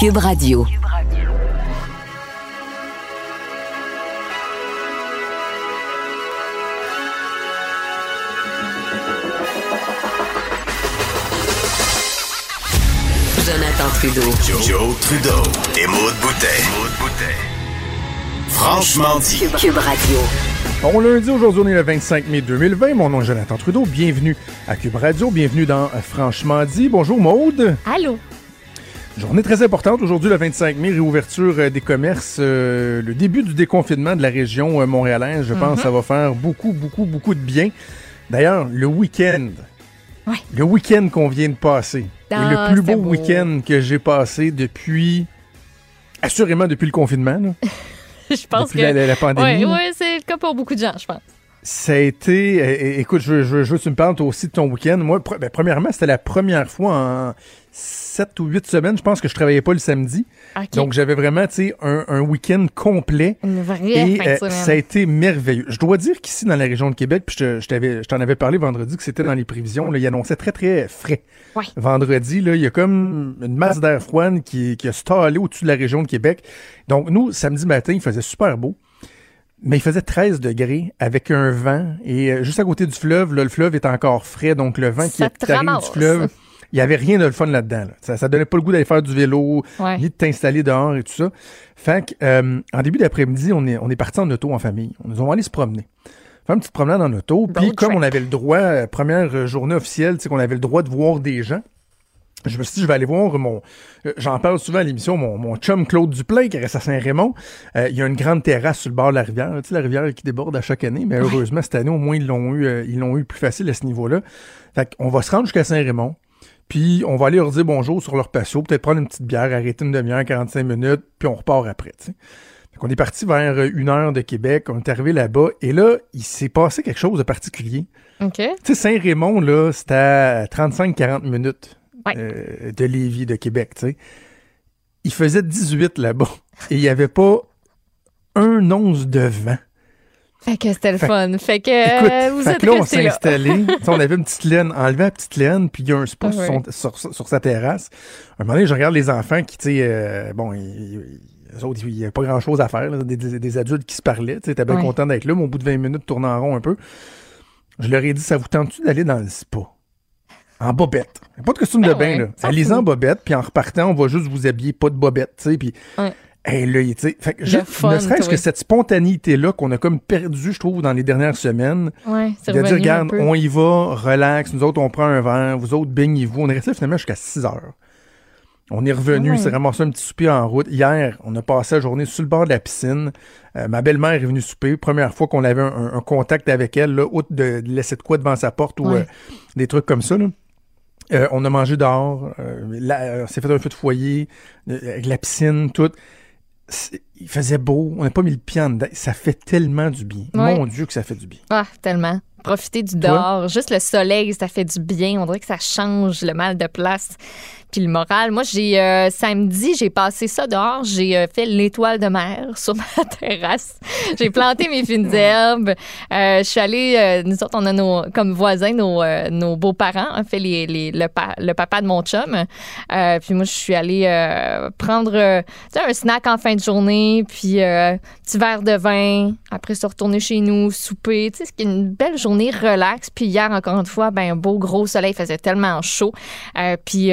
Cube Radio. Jonathan Trudeau. Joe, Trudeau et Maude Boutet. Franchement dit. Cube Radio. Bon lundi, aujourd'hui on est le 25 mai 2020. Mon nom est Jonathan Trudeau. Bienvenue à Cube Radio. Bienvenue dans Franchement dit. Bonjour Maude. Allô? Journée très importante aujourd'hui, le 25 mai, réouverture euh, des commerces, euh, le début du déconfinement de la région euh, montréalaise. Je pense que ça va faire beaucoup, beaucoup, beaucoup de bien. D'ailleurs, le week-end, Ouais. le week-end qu'on vient de passer, est Ah, le plus beau, week-end que j'ai passé depuis, assurément depuis le confinement, là, Je pense depuis que. la, la- la pandémie. Oui, ouais, c'est le cas pour beaucoup de gens, je pense. Ça a été. euh, écoute, je, veux- que tu me parles toi aussi de ton week-end. Moi, ben, premièrement, c'était la première fois en sept ou huit semaines, je pense que je travaillais pas le samedi. Donc, j'avais vraiment, tu sais, un, un week-end complet. Une vraie Et fin de euh, ça a été merveilleux. Je dois dire qu'ici, dans la région de Québec, puis je, t'en avais parlé vendredi, que c'était dans les prévisions, là, il annonçait très, très frais. Ouais. Vendredi, là, il y a comme une masse d'air froide qui, qui a stallé au-dessus de la région de Québec. Donc, nous, samedi matin, il faisait super beau. Mais il faisait 13 degrés avec un vent. Et euh, juste à côté du fleuve, là, le fleuve est encore frais. Donc, le vent qui, Ça ramasse. du fleuve, il y avait rien de le fun là-dedans. là. Ça, ça donnait pas le goût d'aller faire du vélo, Ouais. ni de t'installer dehors et tout ça. Fait que, euh, en début d'après-midi, on est, on est parti en auto en famille. On nous a allé se promener. Faire une petite promenade en auto. Puis, comme on avait le droit, euh, première euh, journée officielle, sais, qu'on avait le droit de voir des gens. Je me suis dit, je vais aller voir mon. euh, J'en parle souvent à l'émission, mon, mon chum Claude Duplain, qui reste à Saint-Raymond. Euh, il y a une grande terrasse sur le bord de la rivière. Tu sais, la rivière qui déborde à chaque année. Mais heureusement, cette année, au moins, ils l'ont eu, euh, ils l'ont eu plus facile à ce niveau-là. Fait qu'on va se rendre jusqu'à Saint-Raymond. Puis on va aller leur dire bonjour sur leur patio, peut-être prendre une petite bière, arrêter une demi-heure, 45 minutes, puis on repart après. qu'on est parti vers euh, une heure de Québec, on est arrivé là-bas, et là, il s'est passé quelque chose de particulier. OK. Tu sais, Saint-Raymond, là, c'était à 35-40 minutes Ouais. euh, de Lévis, de Québec, tu sais. Il faisait 18 là-bas, et il n'y avait pas un once de vent. Fait que c'était le Fait- fun. Fait que Écoute, euh, vous fait êtes que là, on s'est installé. On avait une petite laine, enlevé la petite laine, puis il y a un spot Ah sur, sur- sur sa terrasse. À un moment donné, je regarde les enfants qui, tu sais, euh, bon, ils, eux autres, il n'y a pas grand-chose à faire, là, des, des- des adultes qui se parlaient. Tu t'es bien Ouais. content d'être là, mais au bout de 20 minutes, tourner en rond un peu. Je leur ai dit, ça vous tente-tu d'aller dans le spa? En bobette. Pas de costume de Ben bain, ouais, là. s'en Allez-y fout. en bobette, puis en repartant, on va juste vous habiller, pas de bobette, tu sais, puis... Ouais. Hey, là, tu sais, fait que Le juste- fun, ne serait-ce que cette spontanéité-là qu'on a comme perdu, je trouve, dans les dernières semaines, Ouais, c'est de dire, regarde, on y va, relax, nous autres, on prend un verre, vous autres, baignez-vous. On est resté finalement jusqu'à 6 heures. On est revenu, Ouais. s'est ramassé un petit souper en route. Hier, on a passé la journée sur le bord de la piscine. Euh, ma belle-mère est venue souper. Première fois qu'on avait un, un- un contact avec elle, là, outre de, de laisser de quoi devant sa porte ou Ouais. euh, des trucs comme ça. Là. Euh, on a mangé dehors. là, on s'est fait un feu de foyer, avec la piscine, tout. Il faisait beau. On n'a pas mis le pied en dedans. Ça fait tellement du bien. Ouais. Mon Dieu que ça fait du bien. Ah, tellement. Profiter du Toi? dehors. Juste le soleil, ça fait du bien. On dirait que ça change le mal de place. Puis le moral. Moi, j'ai euh, samedi, j'ai passé ça dehors. J'ai euh, fait l'étoile de mer sur ma terrasse. J'ai planté mes fines herbes. Euh, je suis allée, nous autres, on a nos, comme voisins, nos, nos beaux-parents, on fait les, les- le, pa- le papa de mon chum. Puis moi, je suis allée prendre un snack en fin de journée, puis euh, petit verre de vin. Après, se retourner chez nous, souper. Tu sais, c'est une belle journée relax. Puis hier, encore une fois, ben, un beau gros soleil, il faisait tellement chaud. Puis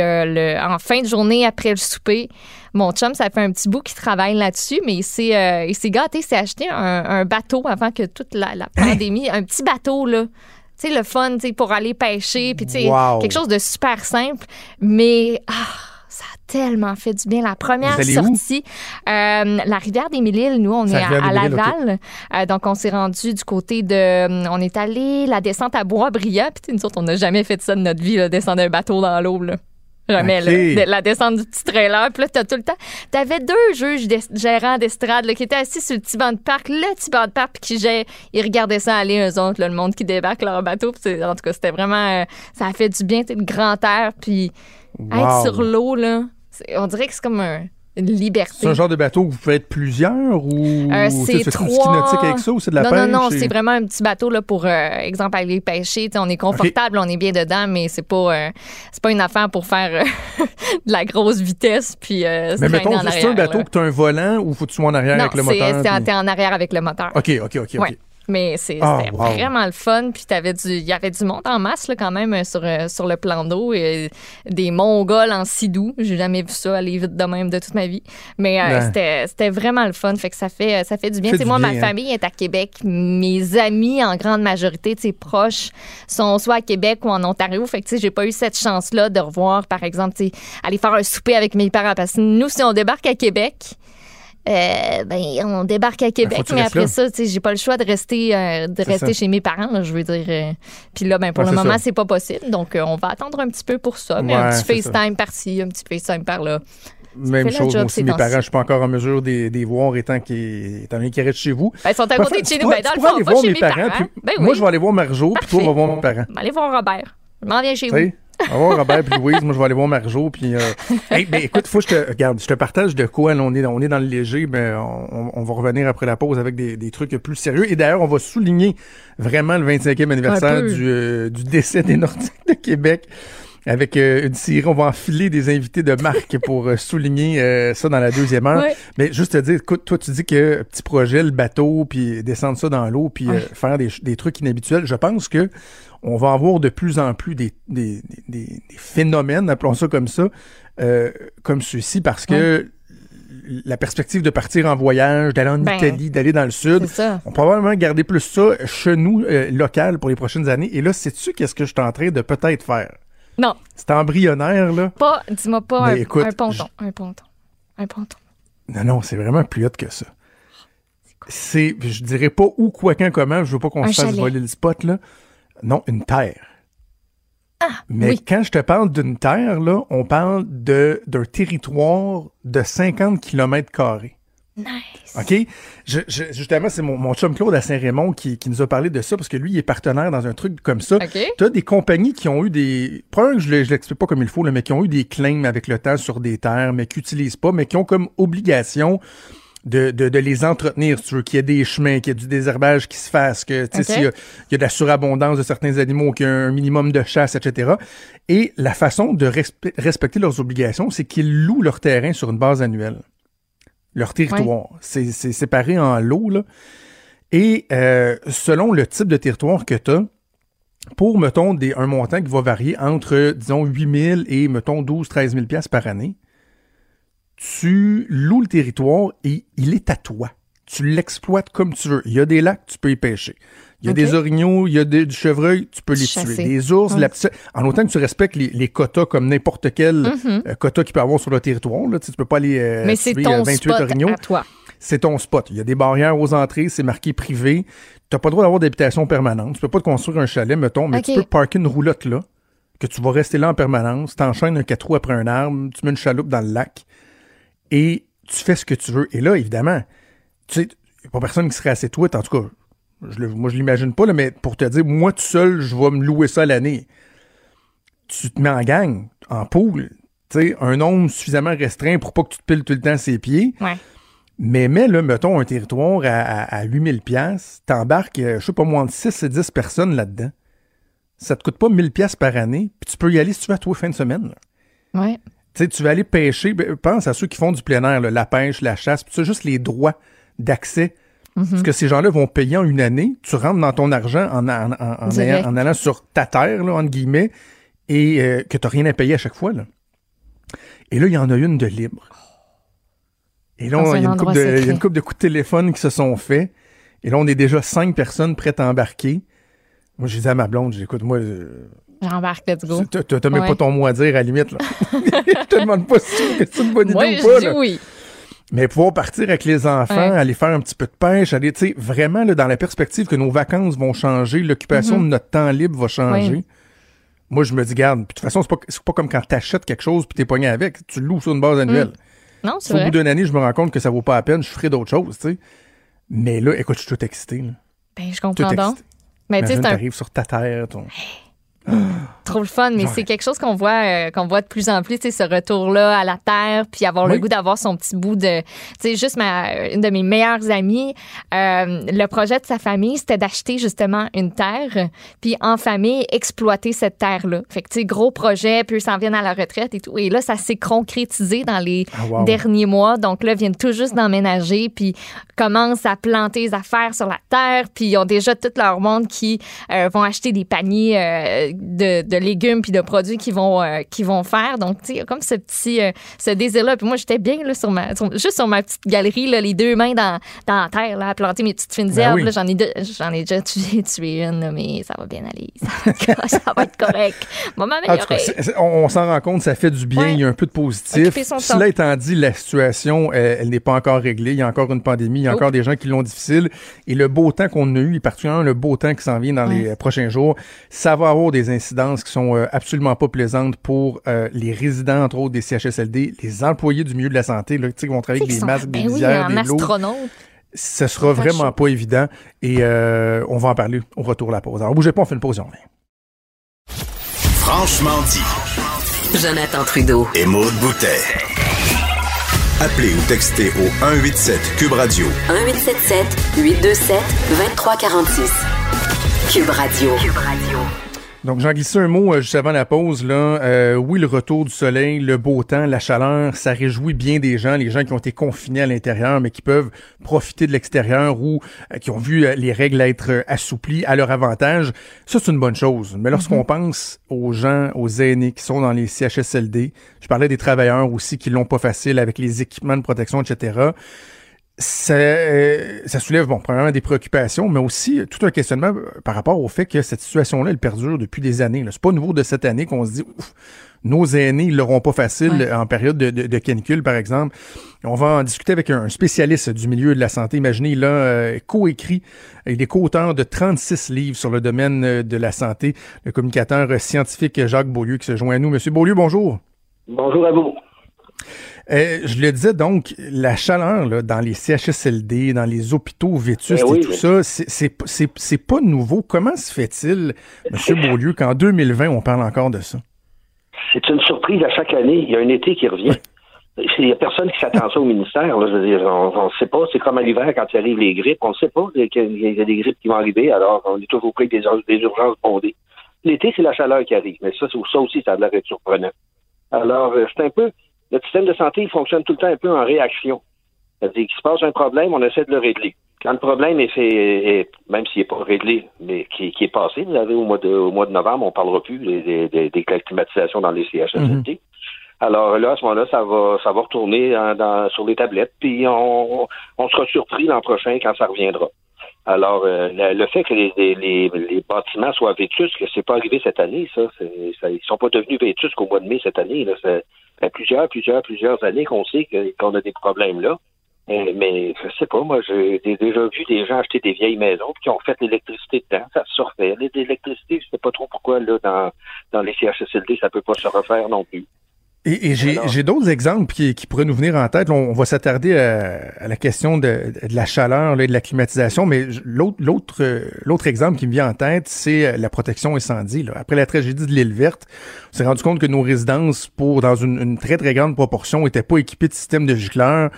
euh, en fin de journée, après le souper, mon chum, ça fait un petit bout qu'il travaille là-dessus, mais il s'est, euh, il s'est gâté, il s'est acheté un, un bateau avant que toute la, la pandémie, un petit bateau, là. Tu sais, le fun, tu sais, pour aller pêcher, puis tu sais, Wow. quelque chose de super simple, mais ah, ça a tellement fait du bien. La première sortie, euh, la rivière des Mille-Îles, nous, on est à, Laval. Euh, donc, on s'est rendu du côté de. On est allé la descente à Bois-Brillant. Puis, tu sais, nous autres, on n'a jamais fait ça de notre vie, là, descendre un bateau dans l'eau. Jamais, là. De- La descente du petit trailer. Puis là, t'as tout le temps. T'avais deux juges d'es- gérants d'estrade là, qui étaient assis sur le petit banc de parc, le petit banc de parc, puis qui gè- ils regardaient ça aller, eux autres, là, le monde qui débarque leur bateau. Puis c'est- en tout cas, c'était vraiment. euh, ça a fait du bien, le grand air, puis Wow. être sur l'eau, là. On dirait que c'est comme un- liberté. C'est un genre de bateau où vous pouvez être plusieurs ou Euh, c'est trois... ski nautique avec ça ou c'est de la non, pêche? Non, non, et- c'est vraiment un petit bateau là, pour, euh, exemple, aller pêcher. On est confortable, on est bien dedans, mais c'est pas, euh, c'est pas une affaire pour faire euh, de la grosse vitesse puis se Mais mettons, c'est un bateau là. que tu as un volant ou faut que tu sois en arrière Non, avec le moteur? c'est- puis- t'es en arrière avec le moteur. OK, OK, OK, OK. Ouais. Mais c'est- c'était Ah, wow. vraiment le fun. Puis t'avais du, il y avait du monde en masse là, quand même euh, sur, euh, sur le plan d'eau. et Des Mongols en sidou. J'ai jamais vu ça aller vite de même de toute ma vie. Mais euh, c'était, c'était vraiment le fun. Fait que ça fait, ça fait du bien. Du moi, bien, ma hein. famille est à Québec. Mes amis, en grande majorité, sais, proches, sont soit à Québec ou en Ontario. Fait que j'ai pas eu cette chance-là de revoir, par exemple, aller faire un souper avec mes parents. Parce que nous, si on débarque à Québec, euh, ben, on débarque à Québec, que tu mais après là. ça, tu sais, j'ai pas le choix de rester, euh, de rester ça. chez mes parents, là, je veux dire. euh, Puis là, ben, pour Ouais, le moment, c'est pas possible. Donc, euh, on va attendre un petit peu pour ça. Mais un petit. FaceTime par-ci, un petit FaceTime par-là. Même chose, job moi aussi, mes parents, je suis pas encore en mesure de les- voir étant qu'ils étant donné qu'ils restent chez vous. Ben, ils sont à côté de chez nous. Ben, dans le fond, aller va chez mes parents, Ben moi, je vais aller voir Marjo, puis toi, on va voir mes parents. Ben, Allez voir Robert. Je m'en viens chez vous. Sais, on va voir Robert puis Louise, moi je vais aller voir Marjo puis euh... hey, ben, écoute, faut que je te regarde, je te partage de quoi là, on est on est dans le léger, mais on, on va revenir après la pause avec des, des trucs plus sérieux et d'ailleurs, on va souligner vraiment le 25e anniversaire du, euh, du décès des Nordiques de Québec. Avec euh, une série, on va enfiler des invités de marque pour euh, souligner euh, ça dans la deuxième heure. Mais juste te dire, écoute, toi, tu dis que petit projet, le bateau, puis descendre ça dans l'eau, puis euh, faire des, des trucs inhabituels. Je pense que on va avoir de plus en plus des, des, des, des phénomènes, appelons ça comme ça, euh, comme ceux-ci, parce que la perspective de partir en voyage, d'aller en Ben, Italie, d'aller dans le sud, ça. on va probablement garder plus ça chez nous, euh, local, pour les prochaines années. Et là, sais-tu qu'est-ce que je suis en train de peut-être faire? Non, C'est embryonnaire, là. pas, dis-moi pas un, écoute, un ponton. Un ponton. Un ponton. Non, non, c'est vraiment plus hot que ça. C'est, je dirais pas où, quoi, quand, comment, je veux pas qu'on se fasse voler le spot, là. Non, une terre. Mais oui. quand je te parle d'une terre, là, on parle de, d'un territoire de 50 km carrés. Nice. OK? Je- je- justement, c'est mon, mon chum Claude à Saint-Raymond qui, qui nous a parlé de ça parce que lui, il est partenaire dans un truc comme ça. OK. Tu as des compagnies qui ont eu des. Probablement que je ne l'explique pas comme il faut, là, mais qui ont eu des claims avec le temps sur des terres, mais qui n'utilisent pas, mais qui ont comme obligation de, de, de les entretenir, si tu veux, qu'il y ait des chemins, qu'il y ait du désherbage qui se fasse, que tu sais, OK. s'il y y a de la surabondance de certains animaux, qu'il y a un minimum de chasse, etc. Et la façon de respe- respecter leurs obligations, c'est qu'ils louent leur terrain sur une base annuelle. Leur territoire. C'est c'est séparé en lots, là. Et euh, selon le type de territoire que tu as, pour, mettons, des, un montant qui va varier entre, disons, 8 000 et, mettons, 12 13 000 piastres par année, tu loues le territoire et il est à toi. Tu l'exploites comme tu veux. Il y a des lacs, tu peux y pêcher. Il y a des orignaux, il y a des, du chevreuil, tu peux les Chasser. tuer. Des ours, la petite- en autant que tu respectes les, les quotas comme n'importe quel Mhm. euh, quota qu'il peut avoir sur le territoire. Là. Tu sais, tu peux pas aller euh, Mais c'est tuer, ton euh, 28 spot orignaux à toi. c'est ton spot. Il y a des barrières aux entrées, c'est marqué privé. Tu n'as pas le droit d'avoir d'habitation permanente. Tu peux pas te construire un chalet, mettons, mais tu peux parker une roulotte là, que tu vas rester là en permanence. Tu enchaînes un quatre roues après un arbre, tu mets une chaloupe dans le lac et tu fais ce que tu veux. Et là, évidemment, tu sais, il n'y a pas personne qui serait assez tweet, en tout cas. Je le- moi, je l'imagine pas, là, mais pour te dire, moi, tout seul, je vais me louer ça l'année. Tu te mets en gang, en pool, tu sais, un nombre suffisamment restreint pour pas que tu te piles tout le temps ses pieds. Ouais. Mais mets, là, mettons, un territoire à, à, à 8000 pièces, t'embarques, euh, je sais pas, moins de 6 et 10 personnes là-dedans. Ça te coûte pas 1000 pièces par année, puis tu peux y aller si tu veux à toi fin de semaine. là. Ouais. Tu sais, tu vas aller pêcher, ben, pense à ceux qui font du plein air, là, la pêche, la chasse, tu as juste les droits d'accès. Ce que ces gens-là vont payer en une année, tu rentres dans ton argent en, en, en- en Direct. ayant- en allant sur ta terre, là, entre guillemets, et euh, que tu n'as rien à payer à chaque fois. Là. Et là, il y en a une de libre. Et là, il y, a une couple de, il y a secret. une couple de coups de téléphone qui se sont faits. Et là, on est déjà cinq personnes prêtes à embarquer. Moi, je disais à ma blonde, j'ai dit, écoute, moi, euh, J'embarque, let's go. t'as- t'as même Ouais. pas ton mot à dire à la limite. Là. je te demande pas si tu c'est une bonne idée Moi, ou je pas. dis là. oui. Mais pouvoir partir avec les enfants, Ouais. aller faire un petit peu de pêche, aller, tu sais, vraiment, là, dans la perspective que nos vacances vont changer, l'occupation Mhm. de notre temps libre va changer. Moi, je me dis, garde, puis de toute façon, c'est pas, pas comme quand t'achètes quelque chose puis t'es pogné avec. Tu loues sur une base annuelle. Non, Si c'est au vrai. bout d'une année, je me rends compte que ça vaut pas la peine, je ferai d'autres choses, tu sais. Mais là, écoute, je suis tout excité, là. Ben, je Tout comprends donc. excité. Mais tu sais, un sur ta terre, ton... Trop le fun, mais c'est quelque chose qu'on voit, euh, qu'on voit de plus en plus, ce retour-là à la terre, puis avoir Oui. le goût d'avoir son petit bout de, tu sais, juste ma, une de mes meilleures amies, euh, le projet de sa famille, c'était d'acheter justement une terre, puis en famille exploiter cette terre-là. Fait que tu sais, gros projet, puis eux s'en viennent à la retraite et tout, et là ça s'est concrétisé dans les Ah, wow. derniers mois. Donc là, ils viennent tout juste d'emménager, puis commencent à planter des affaires sur la terre, puis ils ont déjà tout leur monde qui euh, vont acheter des paniers euh, de, de légumes puis de produits qu'ils vont euh, vont faire. Donc, tu sais, comme ce petit euh, ce désir-là. Puis moi, j'étais bien là sur ma sur- juste sur ma petite galerie, là, les deux mains dans, dans la terre, là, à planter mes petites fines Ben herbes. oui. J'en ai deux- j'en ai déjà tué, tué une, mais ça va bien aller. Ça va être, ça va être correct. On va En tout cas, m'améliorer. c'est- c'est- on, on s'en rend compte, ça fait du bien, Ouais. il y a un peu de positif. Cela étant dit, la situation, elle, elle n'est pas encore réglée. Il y a encore une pandémie, il y a Oh. encore des gens qui l'ont difficile. Et le beau temps qu'on a eu, et particulièrement le beau temps qui s'en vient dans les euh, prochains jours, ça va avoir des incidences qui sont euh, absolument pas plaisantes pour euh, les résidents, entre autres, des CHSLD, les employés du milieu de la santé, là, qui vont travailler avec des masques, des ben oui, visières, des. Ce sera vraiment chaud. pas évident. Et euh, on va en parler au retour de la pause. Alors, bougez pas, on fait une pause et on revient. Franchement dit. Jonathan Trudeau. Et Maude Boutet. Appelez ou textez au 187 Cube Radio 1877 827 2346. Cube Radio. Cube Radio. Donc, j'en glissais un mot euh, juste avant la pause. Là. Euh, oui, le retour du soleil, le beau temps, la chaleur, ça réjouit bien des gens, les gens qui ont été confinés à l'intérieur, mais qui peuvent profiter de l'extérieur ou euh, qui ont vu les règles être assouplies à leur avantage. Ça, c'est une bonne chose. Mais lorsqu'on pense aux gens, aux aînés qui sont dans les CHSLD, je parlais des travailleurs aussi qui l'ont pas facile avec les équipements de protection, etc., ça, euh, ça soulève, bon, premièrement des préoccupations, mais aussi euh, tout un questionnement euh, par rapport au fait que cette situation-là, elle perdure depuis des années. là. C'est pas nouveau de cette année qu'on se dit, ouf, nos aînés, ils l'auront pas facile Ouais. en période de, de, de canicule, par exemple. On va en discuter avec un spécialiste du milieu de la santé. Imaginez, il a euh, coécrit, il est co-auteur de 36 livres sur le domaine de la santé, le communicateur scientifique Jacques Beaulieu qui se joint à nous. Monsieur Beaulieu, bonjour. Bonjour à vous. Euh, je le disais donc, la chaleur là, dans les CHSLD, dans les hôpitaux vétustes Ben oui, et tout mais- ça, c'est- pas nouveau. Comment se fait-il, M. Beaulieu, qu'en 2020, on parle encore de ça? C'est une surprise à chaque année. Il y a un été qui revient. Il n'y a personne qui s'attend ça au ministère. Là. Je veux dire, on ne sait pas. C'est comme à l'hiver quand il arrive les grippes. On ne sait pas qu'il y a des grippes qui vont arriver. Alors, on est toujours pris des, des urgences bondées. L'été, c'est la chaleur qui arrive. Mais ça, ça aussi, ça a l'air d'être surprenant. Alors, euh, c'est un peu... Notre système de santé, il fonctionne tout le temps un peu en réaction. C'est-à-dire qu'il se passe un problème, on essaie de le régler. Quand le problème est fait, est- même s'il n'est pas réglé, mais qui, qui est passé, vous savez, au mois de, au mois de novembre, on ne parlera plus des, des, climatisations dans les CHSLD. Alors là, à ce moment-là, ça va, ça va retourner dans- dans- sur les tablettes, puis on, on sera surpris l'an prochain quand ça reviendra. Alors, euh, le, le fait que les, les, bâtiments soient vétustes, que c'est pas arrivé cette année, ça, ça, ils sont pas devenus vétustes qu'au mois de mai cette année. Là, fait plusieurs, plusieurs, plusieurs années qu'on sait qu'on a des problèmes là. Euh, mais je sais pas, moi, j'ai déjà vu des gens acheter des vieilles maisons qui ont fait l'électricité dedans. Ça se refait. L'électricité, je sais pas trop pourquoi là dans, dans les CHSLD, ça peut pas se refaire non plus. Et, et j'ai d'autres exemples qui, qui pourraient nous venir en tête. On, on va s'attarder à, à la question de, de la chaleur là, et de la climatisation, mais l'autre euh, l'autre exemple qui me vient en tête, c'est euh, la protection incendie. Là. Après la tragédie de l'île verte, on s'est rendu compte que nos résidences, pour dans une, une très très grande proportion, étaient pas équipées de systèmes de gicleurs.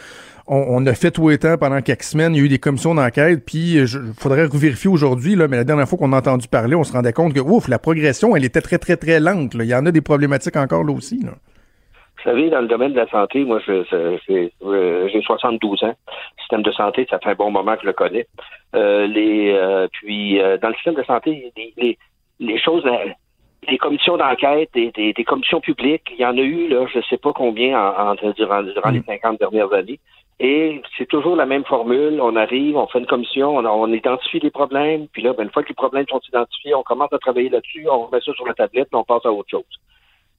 On, on a fait tout et temps pendant quelques semaines. Il y a eu des commissions d'enquête. Puis, il faudrait vérifier aujourd'hui, là, mais la dernière fois qu'on a entendu parler, on se rendait compte que, ouf, la progression, elle était très, très, très lente. là. Il y en a des problématiques encore là aussi. Là. Vous savez, dans le domaine de la santé, moi, je, je- j'ai euh, j'ai 72 ans. Le système de santé, ça fait un bon moment que je le connais. Euh, les, euh, puis, euh, dans le système de santé, les, les, les choses, euh, les commissions d'enquête, des, des, des commissions publiques, il y en a eu, là, je sais pas combien en, en- durant, durant les 50 dernières années. Et c'est toujours la même formule. On arrive, on fait une commission, on, on identifie les problèmes, puis là, ben, une fois que les problèmes sont identifiés, on commence à travailler là-dessus, on met ça sur la tablette, puis on passe à autre chose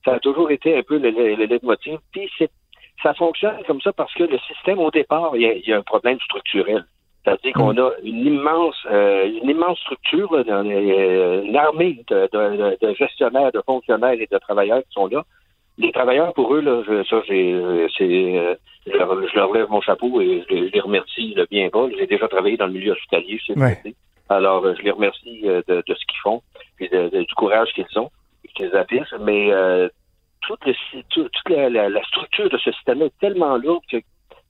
ça a toujours été un peu le, le, le leitmotiv. Puis ça fonctionne comme ça parce que le système, au départ, il y a, il y a un problème structurel. C'est-à-dire qu'on a une immense, euh, une immense structure, les- euh, une armée de, de- de gestionnaires, de fonctionnaires et de travailleurs qui sont là. Les travailleurs, pour eux, là, je, ça, j'ai, euh, c'est, euh, je, leur, je leur lève mon chapeau et je, les- je les remercie le bien bas. J'ai déjà travaillé dans le milieu hospitalier, je sais Ouais. Alors, je les remercie de, de ce qu'ils font et du courage qu'ils ont. Qu'ils mais euh, toute, le, tout- toute la, la- la structure de ce système est tellement lourde que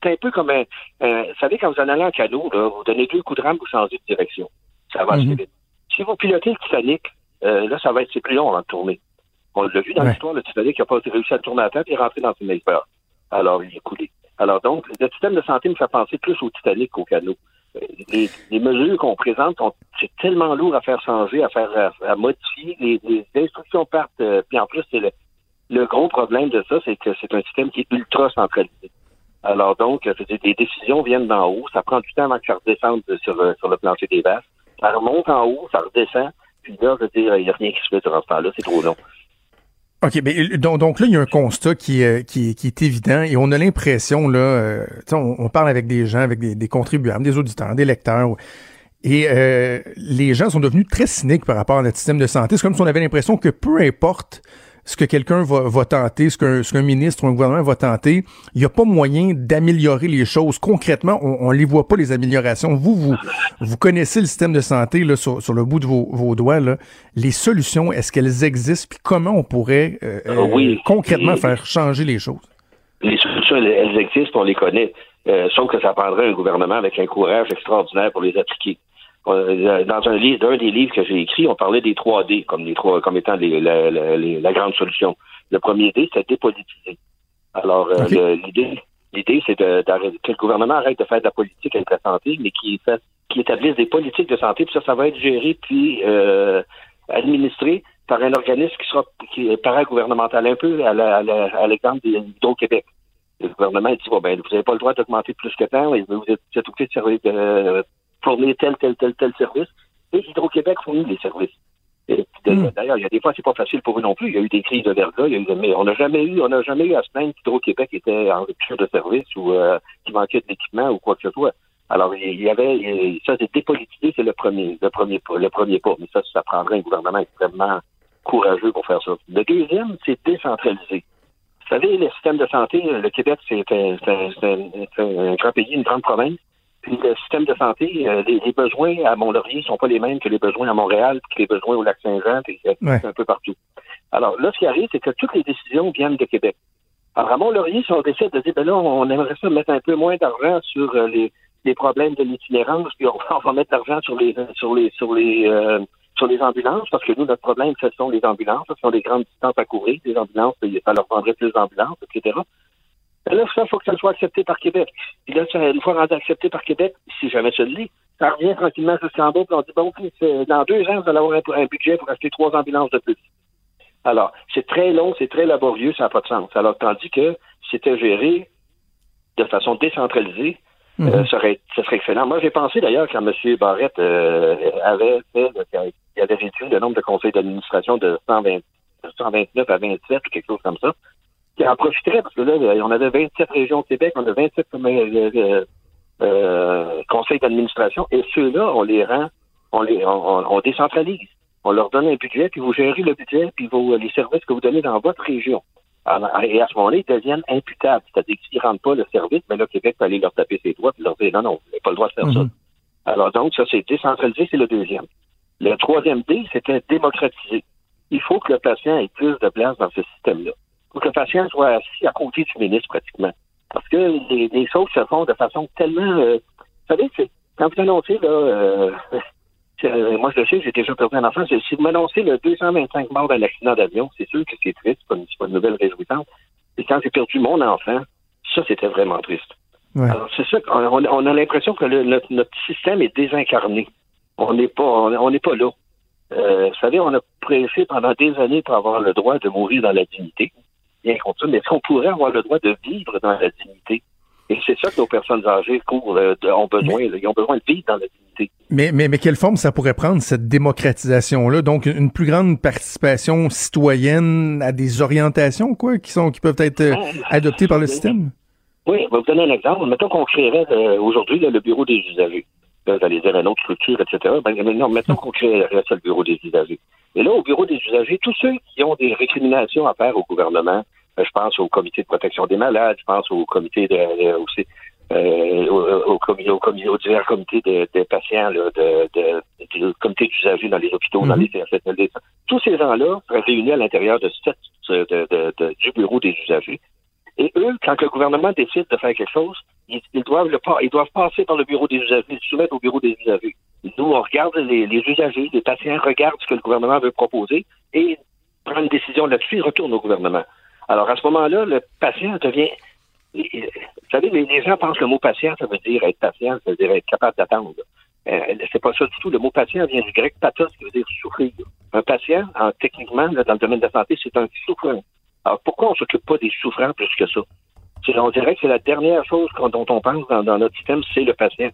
c'est un peu comme un, un- Vous savez, quand vous en allez en canot, là, vous donnez deux coups de rame, vous changez de direction. Ça va assez Mhm. vite. Si vous pilotez le Titanic, euh, là, ça va être plus long avant de tourner. On l'a vu dans Ouais. l'histoire, le Titanic n'a pas réussi à tourner à tête et est rentré dans une iceberg. Alors, il est coulé. Alors donc, le système de santé me fait penser plus au Titanic qu'au canot. Les, les mesures qu'on présente, c'est tellement lourd à faire changer, à faire à, modifier. Les, les instructions partent. euh, puis en plus, c'est le, le gros problème de ça, c'est que c'est un système qui est ultra centralisé. Alors donc, les décisions viennent d'en haut. Ça prend du temps avant que ça redescende sur, euh, sur le plancher des vaches. Ça remonte en haut, ça redescend. Puis là, je veux dire, il n'y a rien qui se fait durant ce temps-là. C'est trop long. OK, mais donc, donc là, il y a un constat qui, est- qui, qui est évident et on a l'impression, là, euh, on, on parle avec des gens, avec des, des contribuables, des auditeurs, des lecteurs, et euh, les gens sont devenus très cyniques par rapport à notre système de santé. C'est comme si on avait l'impression que peu importe ce que quelqu'un va, va tenter, ce qu'un ministre ou un gouvernement va tenter, il n'y a pas moyen d'améliorer les choses. Concrètement, on ne les voit pas, les améliorations. Vous, vous, vous connaissez le système de santé là, sur, sur le bout de vos, vos doigts. Là. Les solutions, est-ce qu'elles existent? Puis comment on pourrait euh, Euh, oui. euh, concrètement faire changer les choses? Les solutions, elles, elles existent, on les connaît. Euh, sauf que ça prendrait un gouvernement avec un courage extraordinaire pour les appliquer. Euh, Dans un livre, d'un des livres que j'ai écrit, on parlait des 3D comme les trois, comme étant les- la, la- les- la grande solution. Le premier D, c'est dépolitiser. Alors, euh, Ok. le- l'idée, l'idée, c'est de, que le gouvernement arrête de faire de la politique avec la santé, mais qu'il fasse, qu'il établisse des politiques de santé, puis ça, ça va être géré puis euh, administré par un organisme qui sera qui est paragouvernemental, un peu à, la, à, la- à l'exemple d'Hydro-Québec. Le gouvernement dit bon, ben, vous n'avez pas le droit d'augmenter plus que tant, et vous êtes, vous êtes obligé de servir- de fournir tel, tel, tel, tel service. Et Hydro-Québec fournit les services. De- Hmm. D'ailleurs, il y a des fois, c'est pas facile pour eux non plus. Il y a eu des crises de verglas, il y a eu, mais on n'a jamais eu, on n'a jamais eu à se plaindre qu'Hydro-Québec était en rupture de service ou euh, qu'il manquait d'équipement ou quoi que ce soit. Alors, il y avait, ça, c'est dépolitisé, c'est le premier, le premier pas, le premier pas. Mais ça, ça prendrait un gouvernement extrêmement courageux pour faire ça. Le deuxième, c'est décentraliser. Vous savez, le système de santé, le Québec, c'est un, un- un grand pays, une grande province. Puis le système de santé, euh, les, les besoins à Mont-Laurier sont pas les mêmes que les besoins à Montréal, puis que les besoins au Lac-Saint-Jean, puis euh, Ouais. un peu partout. Alors là, ce qui arrive, c'est que toutes les décisions viennent de Québec. Alors à Mont-Laurier, si on décide de dire, ben là, on aimerait ça mettre un peu moins d'argent sur euh, les, les problèmes de l'itinérance, puis on, on va mettre l'argent sur les sur les sur les euh, sur les ambulances, parce que nous, notre problème, ce sont les ambulances, ce sont des grandes distances à couvrir, les ambulances, ça leur prendrait plus d'ambulances, etc. Mais là, ça, il faut que ça soit accepté par Québec. Puis là, une fois rendu accepté par Québec, si jamais ça le lit, ça revient tranquillement jusqu'en bas, puis on dit, bon, OK, dans deux ans, vous allez avoir un, un budget pour acheter trois ambulances de plus. Alors, c'est très long, c'est très laborieux, ça n'a pas de sens. Alors, tandis que si c'était géré de façon décentralisée, Mhm. euh, ça, serait, ça serait excellent. Moi, j'ai pensé d'ailleurs quand M. Barrette euh, avait fait, il avait réduit le nombre de conseils d'administration de 120, de 129 à 27 ou quelque chose comme ça, qui en profiterait parce que là, on avait 27 régions au Québec, on a 27 comme, euh, euh, euh, conseils d'administration, et ceux-là, on les rend, on les, on, on- décentralise. On leur donne un budget, puis vous gérez le budget, puis vos, les services que vous donnez dans votre région. Alors, et à ce moment-là, ils deviennent imputables. C'est-à-dire que s'ils ne rendent pas le service, mais là, Québec peut aller leur taper ses doigts et leur dire non, non, vous n'avez pas le droit de faire ça. Mhm. Alors donc, ça, c'est décentralisé, c'est le deuxième. Le troisième D, c'était démocratiser. Il faut que le patient ait plus de place dans ce système-là. Faut que le patient soit assis à côté du ministre, pratiquement. Parce que les, les choses se font de façon tellement... euh, vous savez, c'est, quand vous annoncez, là... euh, euh, moi, je le sais, j'ai déjà perdu un enfant. Si vous m'annoncez le 225 morts d'un accident d'avion, c'est sûr que c'est triste, c'est pas, une- c'est pas une nouvelle réjouissante. Et quand j'ai perdu mon enfant, ça, c'était vraiment triste. Ouais. Alors, c'est ça qu'on on, a l'impression que le- notre, notre système est désincarné. On n'est pas, on on n'est pas là. Euh, vous savez, on a pressé pendant des années pour avoir le droit de mourir dans la dignité. Bien contre mais est-ce qu'on pourrait avoir le droit de vivre dans la dignité? Et c'est ça que nos personnes âgées courent, euh, ont besoin. Ils ont besoin de vivre dans la dignité. Mais, mais, mais quelle forme ça pourrait prendre, cette démocratisation-là? Donc, une plus grande participation citoyenne à des orientations, quoi, qui sont, qui peuvent être euh, adoptées par le système? Oui, je vais vous donner un exemple. Mettons qu'on créerait euh, aujourd'hui le bureau des usagers. Vous allez dire une autre structure, etc. Ben, non, mettons qu'on ça, le bureau des usagers. Et là, au bureau des usagers, tous ceux qui ont des récriminations à faire au gouvernement, euh, je pense au comité de protection des malades, je pense au comité de aussi, euh, au, au, au, divers comités de, patients, là, de, de, de, comité d'usagers dans les hôpitaux, dans mhm. les CHSLD. Tous ces gens-là seraient réunis à l'intérieur de, de, du bureau des usagers. Et eux, quand le gouvernement décide de faire quelque chose, ils, doivent, le, ils doivent passer par le bureau des usagers, le soumettre au bureau des usagers. Nous, on regarde les, usagers, les patients regardent ce que le gouvernement veut proposer et prend une décision là-dessus et retourne au gouvernement. Alors, à ce moment-là, le patient devient vous savez, les, gens pensent que le mot patient, ça veut dire être patient, ça veut dire être capable d'attendre. Euh, c'est pas ça du tout. Le mot patient vient du grec pathos, qui veut dire souffrir. Un patient, en, techniquement, dans le domaine de la santé, c'est un souffrant. Alors, pourquoi on s'occupe pas des souffrants plus que ça? On dirait que c'est la dernière chose dont on pense dans, notre système, c'est le patient.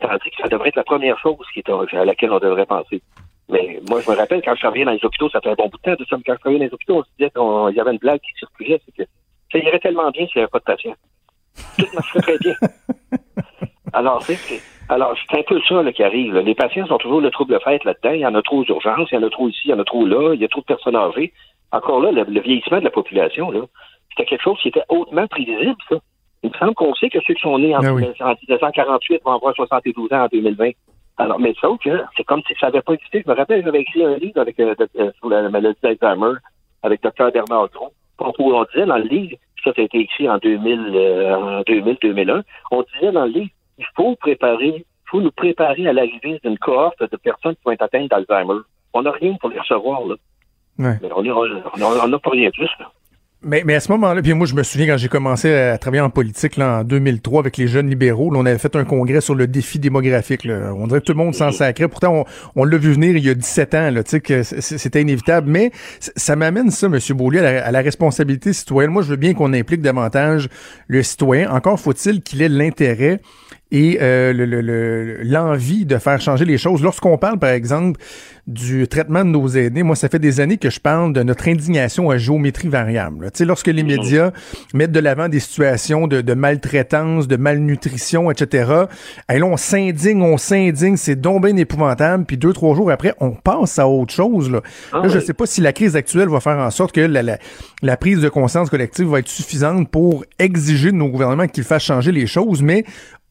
Tandis que ça devrait être la première chose qui est, à laquelle on devrait penser. Mais moi, je me rappelle, quand je travaillais dans les hôpitaux, ça fait un bon bout de temps, de ça, quand je travaillais dans les hôpitaux, on se disait qu'il y avait une blague qui circulait, c'est que ça irait tellement bien s'il n'y avait pas de patient. Tout marcherait très bien. Alors, c'est alors c'est un peu ça là, qui arrive. Les patients sont toujours le trouble fait là-dedans. Il y en a trop aux urgences, il y en a trop ici, il y en a trop là, il y a trop de personnes âgées. Encore là, le, vieillissement de la population, là, c'était quelque chose qui était hautement prévisible, ça. Il me semble qu'on sait que ceux qui sont nés en, 1948 ben vont avoir 72 ans en 2020. Alors, mais ça, c'est comme si ça n'avait pas existé. Je me rappelle, j'avais écrit un livre avec, euh, euh, sur la maladie d'Alzheimer avec Dr. Bernard Gros. On disait dans le livre, ça, a été écrit en 2000, 2000-2001, euh, on disait dans le livre, il faut préparer, il faut nous préparer à l'arrivée d'une cohorte de personnes qui vont être atteintes d'Alzheimer. On n'a rien pour les recevoir, là. Mais on n'a pas rien plus, là. Mais, mais à ce moment-là, puis moi je me souviens quand j'ai commencé à travailler en politique là, en 2003 avec les jeunes libéraux, on avait fait un congrès sur le défi démographique. Là. On dirait que tout le monde s'en sacrait. Pourtant, on, l'a vu venir il y a 17 ans, là, que c'était inévitable. Mais ça m'amène ça, M. Beaulieu, à la, à la, responsabilité citoyenne. Moi, je veux bien qu'on implique davantage le citoyen. Encore faut-il qu'il ait l'intérêt et euh, l'envie de faire changer les choses. Lorsqu'on parle, par exemple, du traitement de nos aînés, moi, ça fait des années que je parle de notre indignation à géométrie variable. Tu sais, lorsque les médias mettent de l'avant des situations de, de, maltraitance, de malnutrition, etc., et là, on s'indigne, on s'indigne, c'est donc bien épouvantable, puis deux, trois jours après, on passe à autre chose. Là, ah là je sais pas si la crise actuelle va faire en sorte que la, la, la prise de conscience collective va être suffisante pour exiger de nos gouvernements qu'ils fassent changer les choses, mais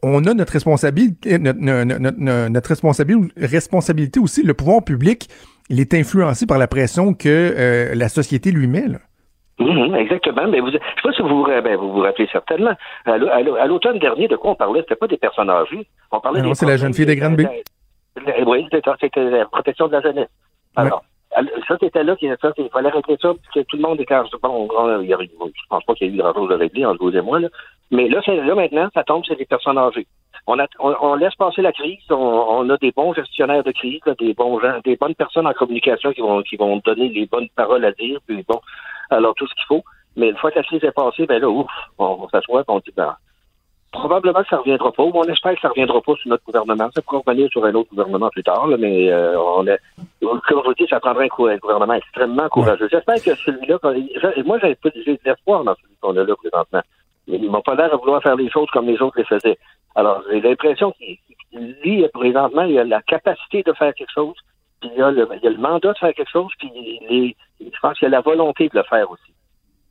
on a notre responsabilité, notre, notre, responsabilité, responsabilité aussi. Le pouvoir public, il est influencé par la pression que euh, la société lui met. Là. Mhm, exactement. Mais vous, je ne sais pas si vous, ben, vous vous rappelez certainement. À l'automne dernier, de quoi on parlait? C'était pas des personnes âgées. On parlait non, c'est la jeune fille de Grande Oui, c'était la protection de la jeunesse. Alors, ça, c'était là qu'il fallait régler ça, parce que tout le monde était bon, il y a, je pense pas qu'il y ait eu grand-chose de réglé entre vous et moi, là. Mais là, là, maintenant, ça tombe sur des personnes âgées. On, a, on, laisse passer la crise, on, a des bons gestionnaires de crise, des bons gens, des bonnes personnes en communication qui vont, qui vont donner les bonnes paroles à dire, puis bon, alors tout ce qu'il faut. Mais une fois que la crise est passée, ben là, ouf, on, s'assoit et on dit, ben, Probablement que ça ne reviendra pas, ou on espère que ça ne reviendra pas sur notre gouvernement. Ça pourrait revenir sur un autre gouvernement plus tard, mais euh, on est, comme je vous dis, ça prendrait un, gouvernement extrêmement courageux. J'espère que celui-là, moi j'ai de l'espoir dans celui qu'on a là présentement. Mais ils m'ont pas l'air à vouloir faire les choses comme les autres les faisaient. Alors, j'ai l'impression qu'il, lui, présentement, il a la capacité de faire quelque chose, puis il a le, il a le mandat de faire quelque chose, puis il je pense qu'il a la volonté de le faire aussi.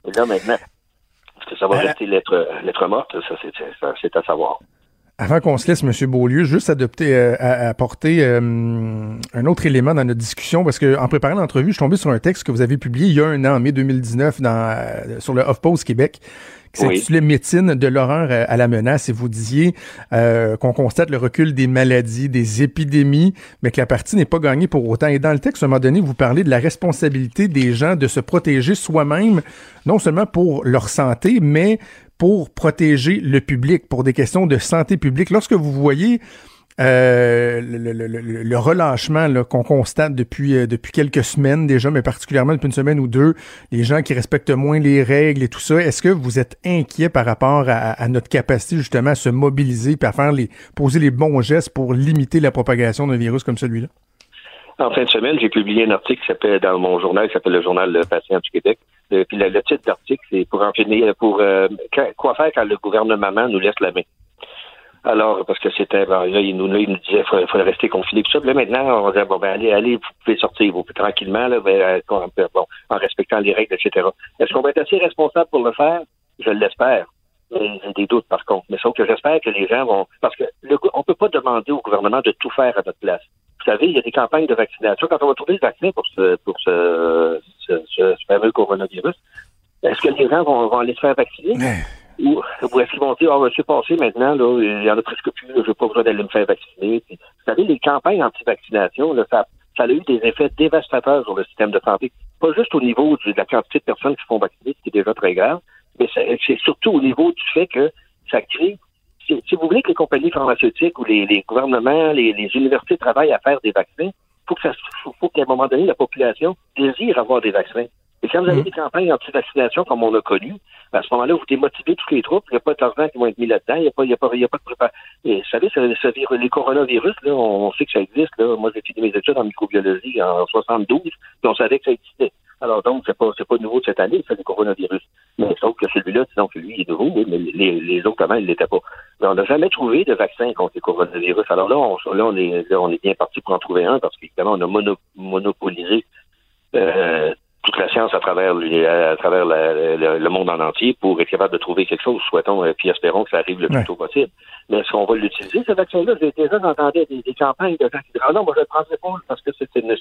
Et là, maintenant, est-ce que ça va euh, rester lettre, lettre morte? Ça, c'est à savoir. Avant qu'on se laisse, M. Beaulieu, juste adopter, euh, apporter euh, un autre élément dans notre discussion, parce que en préparant l'entrevue, je suis tombé sur un texte que vous avez publié il y a un an, en mai 2019, dans, sur le HuffPost Québec, qui s'intitulait Médecine de l'horreur à la menace, et vous disiez qu'on constate le recul des maladies, des épidémies, mais que la partie n'est pas gagnée pour autant. Et dans le texte, à un moment donné, vous parlez de la responsabilité des gens de se protéger soi-même, non seulement pour leur santé, mais pour protéger le public, pour des questions de santé publique. Lorsque vous voyez euh, le, relâchement qu'on constate depuis euh, depuis quelques semaines déjà, mais particulièrement depuis une semaine ou deux, les gens qui respectent moins les règles et tout ça, est-ce que vous êtes inquiet par rapport à, notre capacité justement à se mobiliser et à faire les poser les bons gestes pour limiter la propagation d'un virus comme celui-là? En fin de semaine, j'ai publié un article qui s'appelle dans mon journal, qui s'appelle le Journal Le Patient du Québec. Puis le, titre d'article, c'est pour en finir, pour euh, quoi faire quand le gouvernement nous laisse la main? Alors, parce que c'était, là, il nous, il disait qu'il fallait, rester confiné, tout ça. Puis là, maintenant, on disait, bon, ben, allez, allez, vous pouvez sortir, vous tranquillement, là, ben, bon, en respectant les règles, etc. Est-ce qu'on va être assez responsable pour le faire? Je l'espère. Des doutes, par contre. Mais sauf que j'espère que les gens vont... Parce que le, on peut pas demander au gouvernement de tout faire à notre place. Vous savez, il y a des campagnes de vaccination. Quand on va trouver le vaccin pour ce, pour ce, ce, ce fameux coronavirus, est-ce que les gens vont, vont aller se faire vacciner? Ou, ou est-ce qu'ils vont dire, oh, ben, c'est passé maintenant, là, il y en a presque plus, je n'ai pas besoin d'aller me faire vacciner. Puis, vous savez, les campagnes anti-vaccination, ça, ça a eu des effets dévastateurs sur le système de santé. Pas juste au niveau de la quantité de personnes qui se font vacciner, ce qui est déjà très grave, mais c'est surtout au niveau du fait que ça crée si, si, vous voulez que les compagnies pharmaceutiques ou les, les gouvernements, les, les, universités travaillent à faire des vaccins, faut que ça, faut, faut qu'à un moment donné, la population désire avoir des vaccins. Et quand vous avez mmh. des campagnes anti-vaccination comme on a connu, à ce moment-là, vous démotivez toutes les troupes, il n'y a pas d'argent qui vont être mis là-dedans, il n'y a pas, il y a pas, il y a pas de préparation. Et vous savez, ce, ce virus, les coronavirus, là, on sait que ça existe, là. Moi, j'ai fait mes études en microbiologie en 72, puis on savait que ça existait. Alors donc, c'est pas c'est pas nouveau de cette année, c'est le coronavirus. Mais sauf que celui-là, disons que lui, il est nouveau, oui, mais les, les autres, avant, ils l'étaient pas. Mais on n'a jamais trouvé de vaccin contre le coronavirus. Alors là, on, là, on est là, on est bien parti pour en trouver un parce qu'évidemment, on a mono, monopolisé euh, toute la science à travers, à travers le monde en entier pour être capable de trouver quelque chose. Souhaitons et puis espérons que ça arrive le plus tôt possible. Mais est-ce qu'on va l'utiliser, ce vaccin-là? J'ai déjà entendu des, des, campagnes de gens qui disent Ah non, moi je le prendrai pas parce que c'est une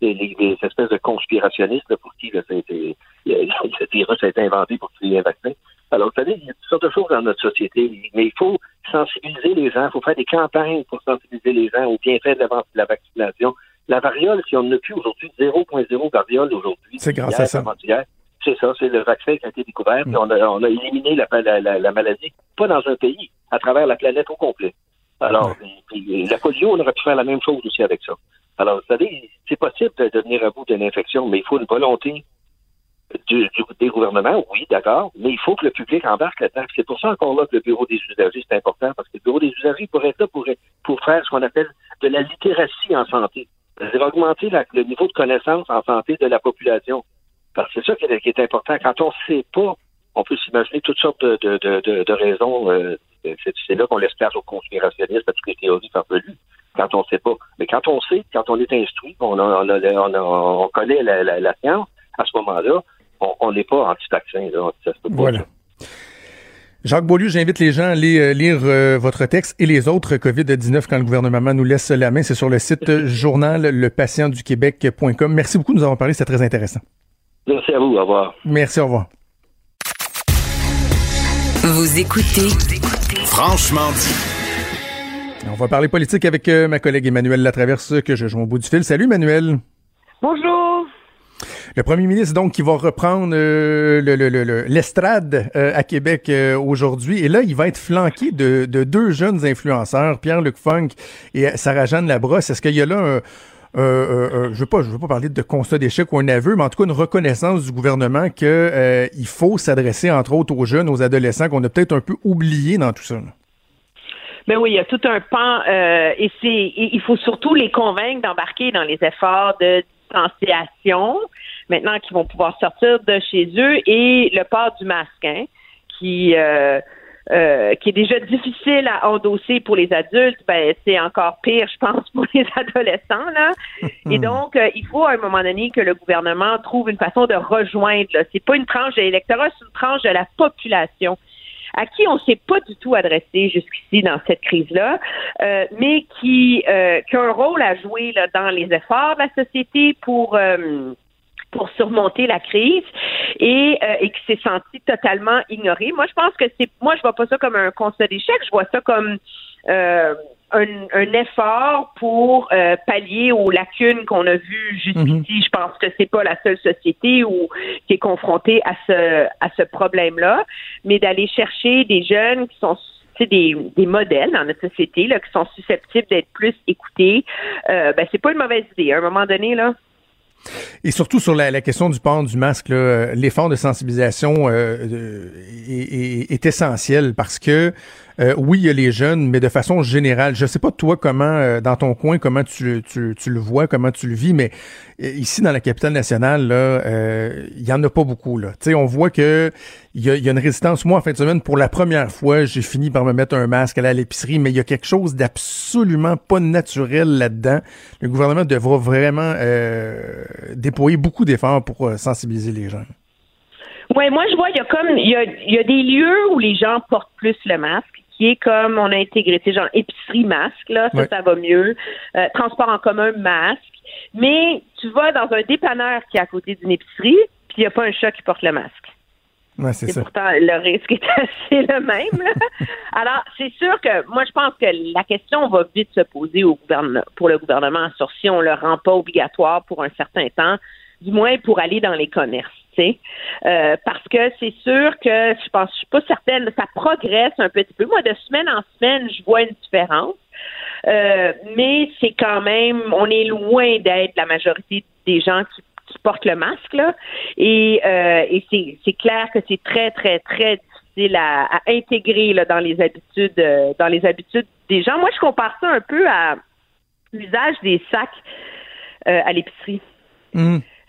des, des, espèces de conspirationnistes pour qui le virus a été inventé pour créer un vaccin. Alors, vous savez, il y a toutes sortes de choses dans notre société, mais il faut sensibiliser les gens, il faut faire des campagnes pour sensibiliser les gens au bienfait de la, de la vaccination. La variole, si on n'a plus aujourd'hui 0.0 variole aujourd'hui, c'est grâce à ça. C'est ça, c'est le vaccin qui a été découvert, on, a, on a éliminé la, la, la, maladie, pas dans un pays, à travers la planète au complet. Alors, la polio, on aurait pu faire la même chose aussi avec ça. Alors, vous savez, c'est possible de devenir à bout d'une infection, mais il faut une volonté du, du, des gouvernements, oui, d'accord, mais il faut que le public embarque là-dedans. C'est pour ça encore là que le bureau des usagers, c'est important, parce que le bureau des usagers pourrait être là pour, pour faire ce qu'on appelle de la littératie en santé. C'est-à-dire augmenter la, le niveau de connaissance en santé de la population. Parce que c'est ça qui est, important. Quand on ne sait pas, on peut s'imaginer toutes sortes de, de, de, de raisons. Euh, c'est là qu'on laisse place aux conspirationnistes, à toutes les théories farfelues, quand on ne sait pas. Mais quand on sait, quand on est instruit, on, a, on, on, connaît la, la, la, science, à ce moment-là, on n'est pas anti-vaccin. Voilà. Jacques Beaulieu, j'invite les gens à aller euh, lire euh, votre texte et les autres COVID-19 quand le gouvernement nous laisse la main. C'est sur le site journal lepatientduquebec.com. Merci beaucoup de nous avoir parlé, c'était très intéressant. Merci à vous, au revoir. Merci, au revoir. Vous écoutez Franchement dit. On va parler politique avec euh, ma collègue Emmanuel Latraverse que je joue au bout du fil. Salut Emmanuel. Bonjour. Le premier ministre, donc, qui va reprendre euh, l'estrade euh, à Québec euh, aujourd'hui. Et là, il va être flanqué de, de deux jeunes influenceurs, Pierre-Luc Funk et Sarah-Jeanne Labrosse. Est-ce qu'il y a là un... Euh, je veux pas, je veux pas parler de constat d'échec ou un aveu, mais en tout cas une reconnaissance du gouvernement que il faut s'adresser entre autres aux jeunes, aux adolescents qu'on a peut-être un peu oubliés dans tout ça. Ben oui, il y a tout un pan et c'est il faut surtout les convaincre d'embarquer dans les efforts de distanciation maintenant qu'ils vont pouvoir sortir de chez eux et le port du masque, hein, qui euh, euh, qui est déjà difficile à endosser pour les adultes, ben c'est encore pire, je pense, pour les adolescents là. Et donc, euh, il faut à un moment donné que le gouvernement trouve une façon de rejoindre. Là. C'est pas une tranche de l'électorat, c'est une tranche de la population à qui on s'est pas du tout adressé jusqu'ici dans cette crise-là, euh, mais qui, euh, qui a un rôle à jouer là, dans les efforts de la société pour euh, pour surmonter la crise et, euh, et qui s'est senti totalement ignoré. Moi, je pense que c'est, moi, je vois pas ça comme un constat d'échec, je vois ça comme euh, un, un, effort pour euh, pallier aux lacunes qu'on a vues jusqu'ici. Mm-hmm. Je pense que c'est pas la seule société où, qui est confrontée à ce, à ce problème-là, mais d'aller chercher des jeunes qui sont des, des modèles dans notre société là, qui sont susceptibles d'être plus écoutés, euh, ben c'est pas une mauvaise idée. À un moment donné, là, et surtout sur la, la, question du port du masque, l'effort de sensibilisation euh, est, est, essentiel parce que euh, oui, il y a les jeunes, mais de façon générale, je sais pas toi comment, euh, dans ton coin, comment tu, tu, tu, le vois, comment tu le vis, mais euh, ici dans la capitale nationale, là, il y en a pas beaucoup. Là, tu sais, on voit que il y a, y a, une résistance. Moi, en fin de semaine, pour la première fois, j'ai fini par me mettre un masque, aller à l'épicerie, mais il y a quelque chose d'absolument pas naturel là-dedans. Le gouvernement devra vraiment déployer beaucoup d'efforts pour sensibiliser les gens. Ouais, moi je vois, il y a comme il y a, il y a des lieux où les gens portent plus le masque qui est comme on a intégré, tu sais, genre épicerie masque, là, ça, Ouais. ça va mieux. Euh, transport en commun masque. Mais tu vas dans un dépanneur qui est à côté d'une épicerie, puis il n'y a pas un chat qui porte le masque. Ouais, c'est Et ça. pourtant, le risque est assez le même. là. Alors, c'est sûr que moi, je pense que la question va vite se poser au gouvernement, pour le gouvernement sur si on le rend pas obligatoire pour un certain temps, du moins pour aller dans les commerces. tu sais. Euh, parce que c'est sûr que je pense, je suis pas certaine, ça progresse un petit peu. Moi, de semaine en semaine, je vois une différence. Euh, mais c'est quand même, on est loin d'être la majorité des gens qui, qui portent le masque là. Et, euh, et c'est, clair que c'est très très très difficile à, à intégrer là, dans les habitudes, euh, dans les habitudes des gens. Moi, je compare ça un peu à l'usage des sacs euh, à l'épicerie.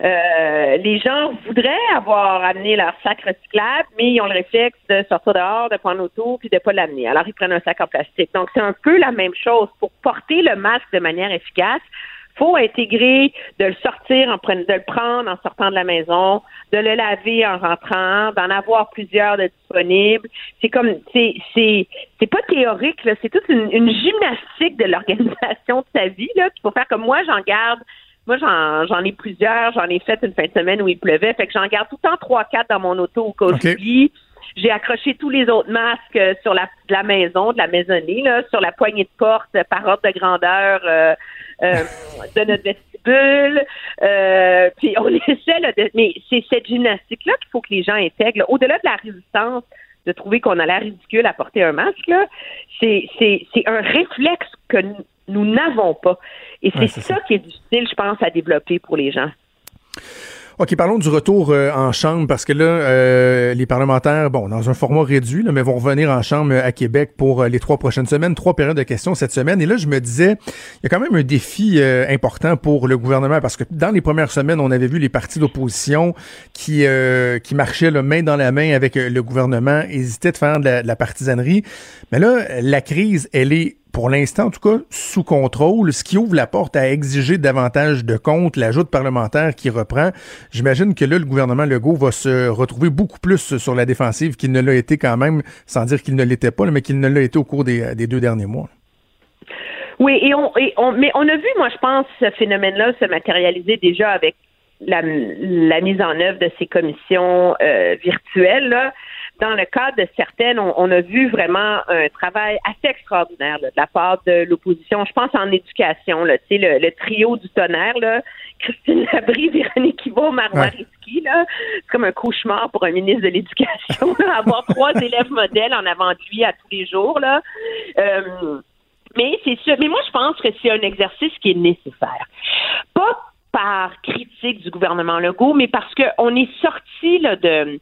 Euh, les gens voudraient avoir amené leur sac recyclable, mais ils ont le réflexe de sortir dehors, de prendre l'auto, puis de pas l'amener. Alors, ils prennent un sac en plastique. Donc, c'est un peu la même chose. Pour porter le masque de manière efficace, faut intégrer de le sortir, en de le prendre en sortant de la maison, de le laver en rentrant, d'en avoir plusieurs de disponibles. C'est comme, c'est, c'est, c'est pas théorique, là. C'est toute une, une gymnastique de l'organisation de sa vie, là, qu'il faut faire comme moi, j'en garde moi, j'en, j'en ai plusieurs. J'en ai fait une fin de semaine où il pleuvait. Fait que j'en garde tout le temps trois, quatre dans mon auto au cas où. J'ai accroché tous les autres masques euh, sur la, de la maison, de la maisonnée, là, sur la poignée de porte euh, par ordre de grandeur euh, euh, de notre vestibule. Euh, puis on essaie, là, de, mais c'est cette gymnastique-là qu'il faut que les gens intègrent. là. Au-delà de la résistance de trouver qu'on a l'air ridicule à porter un masque, là, c'est, c'est, c'est un réflexe que nous, nous n'avons pas. Et c'est, Ouais, c'est ça, ça. qui est difficile, je pense, à développer pour les gens. OK, parlons du retour euh, en chambre parce que là, euh, les parlementaires, bon, dans un format réduit, là, mais vont revenir en chambre euh, à Québec pour euh, les trois prochaines semaines, trois périodes de questions cette semaine. Et là, je me disais, il y a quand même un défi euh, important pour le gouvernement parce que dans les premières semaines, on avait vu les partis d'opposition qui qui marchaient là, main dans la main avec le gouvernement, hésitaient de faire de la, de la partisanerie. Mais là, la crise, elle est pour l'instant, en tout cas, sous contrôle, ce qui ouvre la porte à exiger davantage de comptes, l'ajout de parlementaires qui reprend. J'imagine que là, le gouvernement Legault va se retrouver beaucoup plus sur la défensive qu'il ne l'a été quand même, sans dire qu'il ne l'était pas, mais qu'il ne l'a été au cours des, deux derniers mois. Oui, et on, mais on a vu, moi, je pense, ce phénomène-là se matérialiser déjà avec la, la mise en œuvre de ces commissions euh, virtuelles. Là. Dans le cadre de certaines, on, on a vu vraiment un travail assez extraordinaire là, de la part de l'opposition. Je pense en éducation, là, tu sais, le, le trio du tonnerre, là, Christine Labrie, Véronique Ouais. Risky, là, c'est comme un cauchemar pour un ministre de l'Éducation, avoir trois élèves modèles en avant de lui à tous les jours. Là. Euh, mais c'est sûr. Mais moi, je pense que c'est un exercice qui est nécessaire. Pas par critique du gouvernement Legault, mais parce qu'on est sorti de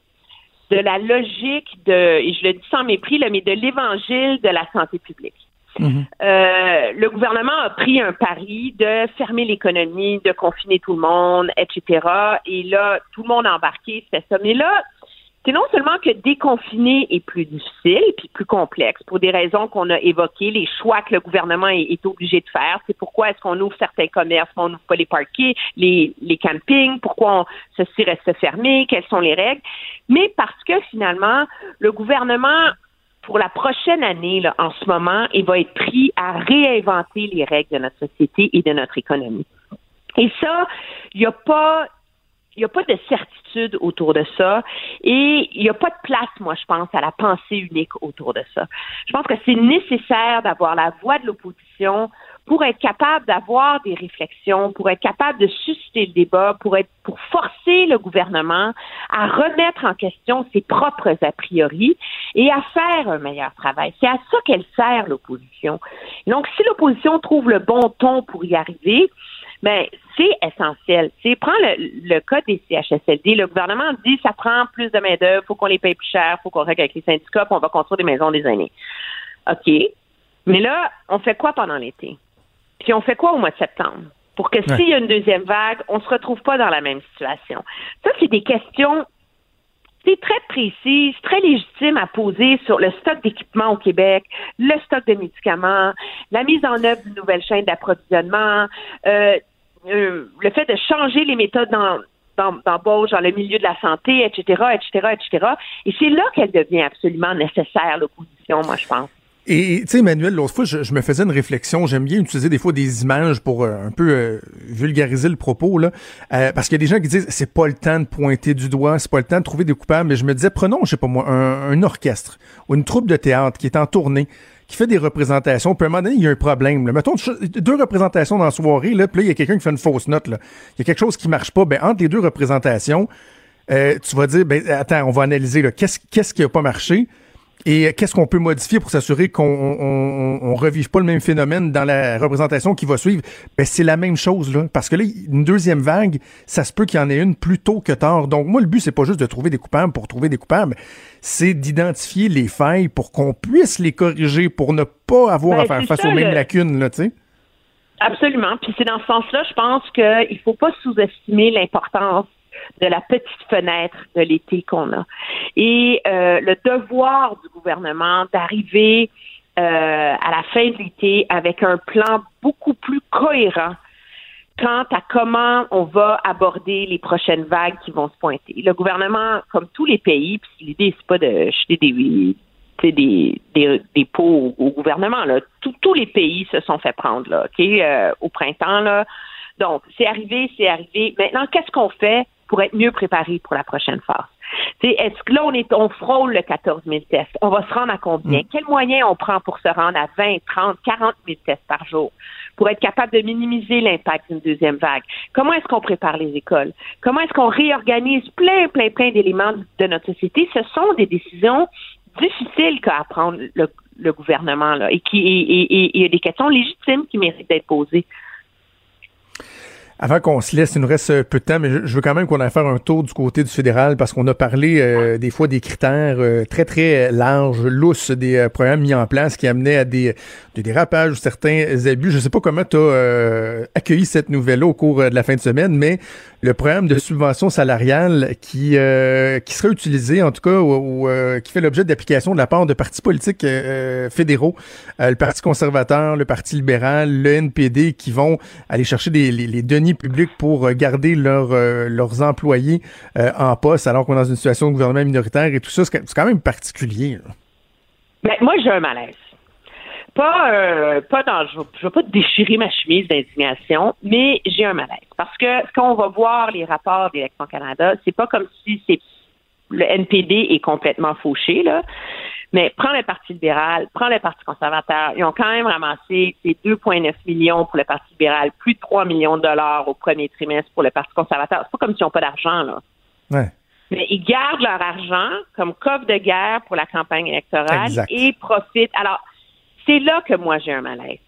de la logique de, et je le dis sans mépris, là, mais de l'évangile de la santé publique. Euh, le gouvernement a pris un pari de fermer l'économie, de confiner tout le monde, etc. Et là, tout le monde a embarqué, c'était ça. Mais là, c'est non seulement que déconfiner est plus difficile puis plus complexe pour des raisons qu'on a évoquées, les choix que le gouvernement est, obligé de faire. C'est pourquoi est-ce qu'on ouvre certains commerces, on n'ouvre pas les parquets, les, les campings, pourquoi on, ceci reste fermé, quelles sont les règles. Mais parce que finalement, le gouvernement pour la prochaine année, là, en ce moment, il va être pris à réinventer les règles de notre société et de notre économie. Et ça, il n'y a pas il n'y a pas de certitude autour de ça et il n'y a pas de place, moi, je pense, à la pensée unique autour de ça. Je pense que c'est nécessaire d'avoir la voix de l'opposition pour être capable d'avoir des réflexions, pour être capable de susciter le débat, pour être pour forcer le gouvernement à remettre en question ses propres a priori et à faire un meilleur travail. C'est à ça qu'elle sert l'opposition. Donc, si l'opposition trouve le bon ton pour y arriver, mais c'est essentiel. Prends le, le cas des CHSLD. Le gouvernement dit ça prend plus de main d'œuvre, faut qu'on les paye plus cher, faut qu'on règle avec les syndicats, puis on va construire des maisons des aînés. Ok, mais là, on fait quoi pendant l'été? Puis on fait quoi au mois de septembre? Pour que s'il y a une deuxième vague, on se retrouve pas dans la même situation. Ça, c'est des questions c'est très précises, très légitimes à poser sur le stock d'équipements au Québec, le stock de médicaments, la mise en œuvre d'une nouvelle chaîne d'approvisionnement, euh, euh, le fait de changer les méthodes d'en- d'embauche dans le milieu de la santé, etc., etc., etc. Et c'est là qu'elle devient absolument nécessaire, l'opposition, moi, je pense. Et tu sais, Emmanuel, l'autre fois, je, me faisais une réflexion. J'aime bien utiliser des fois des images pour euh, un peu euh, vulgariser le propos, là. Euh, parce qu'il y a des gens qui disent c'est pas le temps de pointer du doigt, c'est pas le temps de trouver des coupables. Mais je me disais, prenons, je sais pas moi, un, orchestre ou une troupe de théâtre qui est en tournée, qui fait des représentations. Puis à un moment donné, il y a un problème. Là. Mettons deux représentations dans la soirée, là, puis là, il y a quelqu'un qui fait une fausse note. Là. Il y a quelque chose qui marche pas. Ben, entre les deux représentations, tu vas dire, ben, attends, on va analyser qu'est-ce qu'est-ce qui a pas marché? Et qu'est-ce qu'on peut modifier pour s'assurer qu'on on, revive pas le même phénomène dans la représentation qui va suivre? Ben, c'est la même chose, là. Parce que là, une deuxième vague, ça se peut qu'il y en ait une plus tôt que tard. Donc, moi, le but, c'est pas juste de trouver des coupables pour trouver des coupables. C'est d'identifier les failles pour qu'on puisse les corriger, pour ne pas avoir à ben, faire face aux mêmes lacunes, là, tu sais. Absolument. Puis c'est dans ce sens-là, je pense qu'il faut pas sous-estimer l'importance de la petite fenêtre de l'été qu'on a. Et euh, le devoir du gouvernement d'arriver euh, à la fin de l'été avec un plan beaucoup plus cohérent quant à comment on va aborder les prochaines vagues qui vont se pointer. Le gouvernement, comme tous les pays, puis l'idée c'est pas de jeter des des, des, pots au, gouvernement. Là. tous les pays se sont fait prendre là, ok, euh, au printemps. Là. Donc, c'est arrivé, c'est arrivé. Maintenant, qu'est-ce qu'on fait? Pour être mieux préparé pour la prochaine phase. Est-ce que là, on, est, on frôle le 14 000 tests? On va se rendre à combien? Mm. Quels moyens on prend pour se rendre à 20, 30, 40 000 tests par jour? Pour être capable de minimiser l'impact d'une deuxième vague? Comment est-ce qu'on prépare les écoles? Comment est-ce qu'on réorganise plein, plein, plein d'éléments de notre société? Ce sont des décisions difficiles qu'à prendre le, gouvernement, là, et qui, et il y a des questions légitimes qui méritent d'être posées. Avant qu'on se laisse, il nous reste peu de temps, mais je veux quand même qu'on aille faire un tour du côté du fédéral parce qu'on a parlé euh, des fois des critères euh, très très larges, lousses des euh, programmes mis en place qui amenaient à des, des dérapages ou certains abus. Je sais pas comment tu as accueilli cette nouvelle au cours de la fin de semaine, mais le programme de subvention salariale qui qui serait utilisé en tout cas ou, qui fait l'objet d'application de la part de partis politiques fédéraux, le Parti conservateur, le Parti libéral, le NPD, qui vont aller chercher des, les, deniers public pour euh, garder euh, leurs employés euh, en poste alors qu'on est dans une situation de gouvernement minoritaire et tout ça, c'est quand même particulier. Mais moi, j'ai un malaise. Pas, pas dans, je ne veux pas déchirer ma chemise d'indignation, mais j'ai un malaise. Parce que quand on va voir les rapports d'Élection Canada, c'est pas comme si c'est le NPD est complètement fauché, là. Mais prends le Parti libéral, prends le Parti conservateur. Ils ont quand même ramassé ces 2,9 millions pour le Parti libéral, plus de 3 millions de dollars au premier trimestre pour le Parti conservateur. C'est pas comme s'ils n'ont pas d'argent, là. Mais ils gardent leur argent comme coffre de guerre pour la campagne électorale et profitent. Alors, c'est là que moi j'ai un malaise.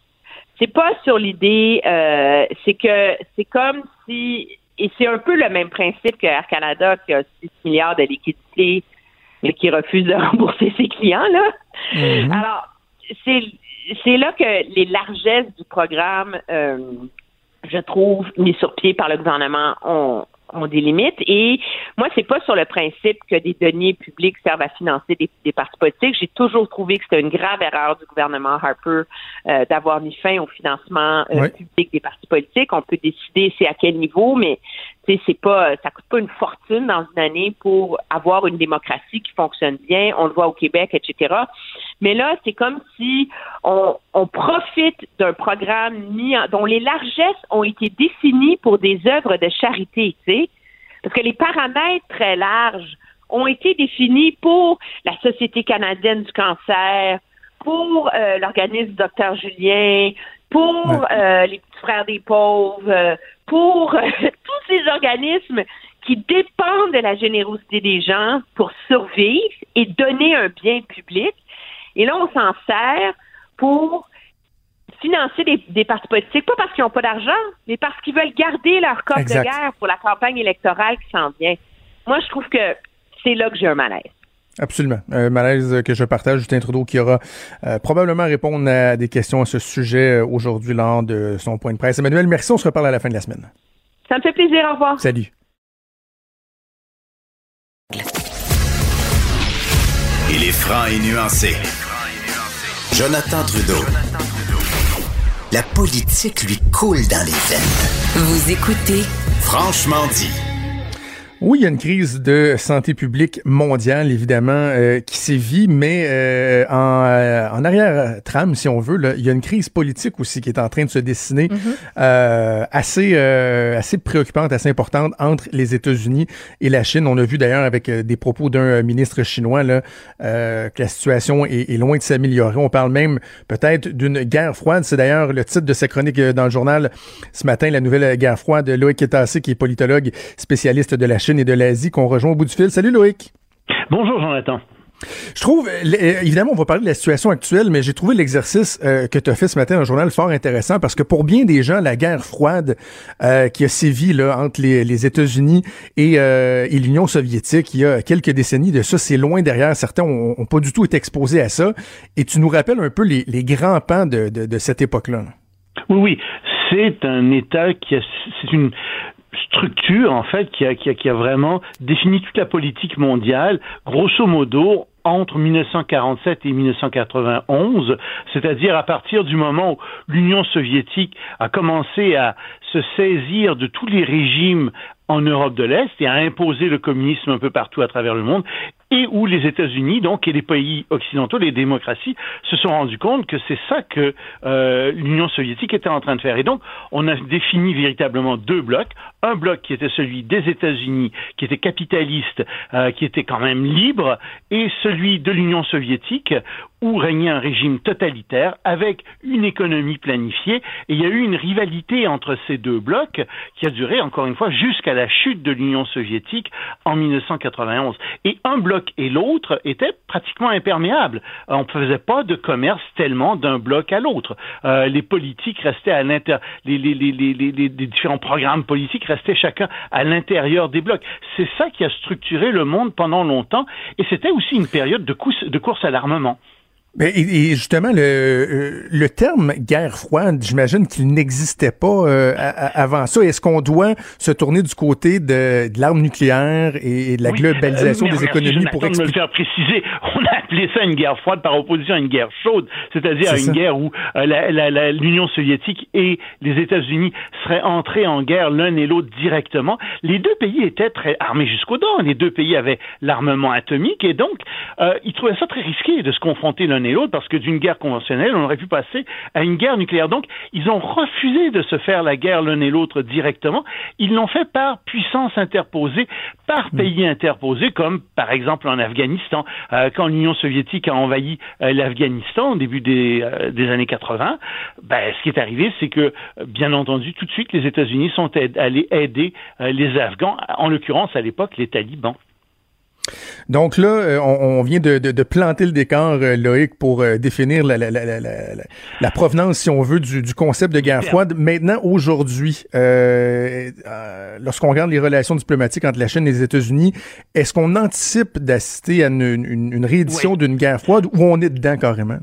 C'est pas sur l'idée, euh, c'est que c'est comme si, et c'est un peu le même principe que Air Canada qui a 6 milliards de liquidités mais qui refuse de rembourser ses clients, là. Mhm. Alors, c'est, c'est là que les largesses du programme, euh, je trouve, mis sur pied par le gouvernement, ont, ont des limites. Et moi, c'est pas sur le principe que des deniers publics servent à financer des, des partis politiques. J'ai toujours trouvé que c'était une grave erreur du gouvernement Harper euh, d'avoir mis fin au financement euh, public des partis politiques. On peut décider c'est à quel niveau, mais c'est pas, ça coûte pas une fortune dans une année pour avoir une démocratie qui fonctionne bien. On le voit au Québec, etc. Mais là, c'est comme si on, on profite d'un programme mis dont les largesses ont été définies pour des œuvres de charité, tu sais, parce que les paramètres très larges ont été définis pour la Société canadienne du cancer, pour euh, l'organisme Docteur Julien, pour euh, les petits frères des pauvres, pour euh, tous ces organismes qui dépendent de la générosité des gens pour survivre et donner un bien public. Et là, on s'en sert pour financer des, partis politiques, pas parce qu'ils n'ont pas d'argent, mais parce qu'ils veulent garder leur coffre de guerre pour la campagne électorale qui s'en vient. Moi, je trouve que c'est là que j'ai un malaise. Absolument. Un malaise que je partage. Justin Trudeau qui aura euh, probablement répondre à des questions à ce sujet euh, aujourd'hui lors de son point de presse. Emmanuel, merci. On se reparle à la fin de la semaine. Ça me fait plaisir. Au revoir. Salut. Il est franc et nuancé. Jonathan Trudeau. La politique lui coule dans les veines. Vous écoutez Franchement dit. Oui, il y a une crise de santé publique mondiale, évidemment, euh, qui sévit, mais euh, en, euh, en arrière-trame, si on veut, là, il y a une crise politique aussi qui est en train de se dessiner, Mm-hmm. assez, assez préoccupante, assez importante entre les États-Unis et la Chine. On a vu d'ailleurs avec des propos d'un ministre chinois là, que la situation est, est loin de s'améliorer. On parle même peut-être d'une guerre froide. C'est d'ailleurs le titre de sa chronique dans le journal ce matin, la nouvelle guerre froide. Loïc Ketassé, qui est politologue spécialiste de la Chine et de l'Asie qu'on rejoint au bout du fil. Salut Loïc. Bonjour Jonathan. Je trouve, évidemment, on va parler de la situation actuelle, mais j'ai trouvé l'exercice euh, que tu as fait ce matin dans le journal fort intéressant parce que pour bien des gens, la guerre froide euh, qui a sévi là, entre les, les États-Unis et, euh, et l'Union soviétique il y a quelques décennies de ça, c'est loin derrière. Certains ont, ont, pas du tout été exposés à ça. Et tu nous rappelles un peu les, les grands pans de, de, de cette époque-là. Oui, oui. C'est un État qui a, c'est une, structure, en fait, qui a, qui, a, qui a vraiment défini toute la politique mondiale, grosso modo, entre 1947 et 1991, c'est-à-dire à partir du moment où l'Union soviétique a commencé à se saisir de tous les régimes en Europe de l'Est et à imposer le communisme un peu partout à travers le monde, et où les États-Unis, donc, et les pays occidentaux, les démocraties, se sont rendus compte que c'est ça que euh, l'Union soviétique était en train de faire. Et donc, on a défini véritablement deux blocs. Un bloc qui était celui des États-Unis, qui était capitaliste, euh, qui était quand même libre, et celui de l'Union soviétique, où régnait un régime totalitaire avec une économie planifiée. Et il y a eu une rivalité entre ces deux blocs qui a duré, encore une fois, jusqu'à la chute de l'Union soviétique en 1991. Et un bloc et l'autre étaient pratiquement imperméables. On ne faisait pas de commerce tellement d'un bloc à l'autre. Euh, les politiques restaient à l'intérieur, les, les, les, les, différents programmes politiques restaient chacun à l'intérieur des blocs. C'est ça qui a structuré le monde pendant longtemps. Et c'était aussi une période de, course, de course à l'armement. Mais et, justement, le, le terme guerre froide, j'imagine qu'il n'existait pas euh, avant ça. Est-ce qu'on doit se tourner du côté de, de l'arme nucléaire et, de la oui. globalisation euh, des économies pour expliquer... me le faire préciser. On a appelé ça une guerre froide par opposition à une guerre chaude, c'est-à-dire à une ça. guerre où euh, l'Union soviétique et les États-Unis seraient entrés en guerre l'un et l'autre directement. Les deux pays étaient très armés jusqu'aux dents. Les deux pays avaient l'armement atomique et donc euh, ils trouvaient ça très risqué de se confronter l'un et l'autre parce que d'une guerre conventionnelle, on aurait pu passer à une guerre nucléaire. Donc, ils ont refusé de se faire la guerre l'un et l'autre directement. Ils l'ont fait par puissance interposée, par pays interposés, comme par exemple en Afghanistan. Euh, quand l'Union soviétique a envahi euh, l'Afghanistan au début des, euh, des, années 80, ben, ce qui est arrivé, c'est que, bien entendu, tout de suite, les États-Unis sont allés aider les Afghans, en l'occurrence à l'époque les talibans. Donc là, euh, on, on vient de, de, de, planter le décor, euh, Loïc, pour euh, définir la, la, la, la, provenance, si on veut, du, du concept de guerre froide. Maintenant, aujourd'hui, euh, lorsqu'on regarde les relations diplomatiques entre la Chine et les États-Unis, est-ce qu'on anticipe d'assister à une, une, une réédition oui. d'une guerre froide ou on est dedans carrément?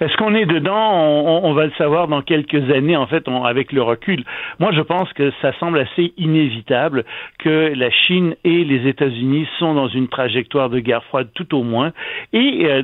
Est-ce qu'on est dedans? On, va le savoir dans quelques années, en fait, avec le recul. Moi, je pense que ça semble assez inévitable que la Chine et les États-Unis sont dans une trajectoire de guerre froide, tout au moins. Et euh,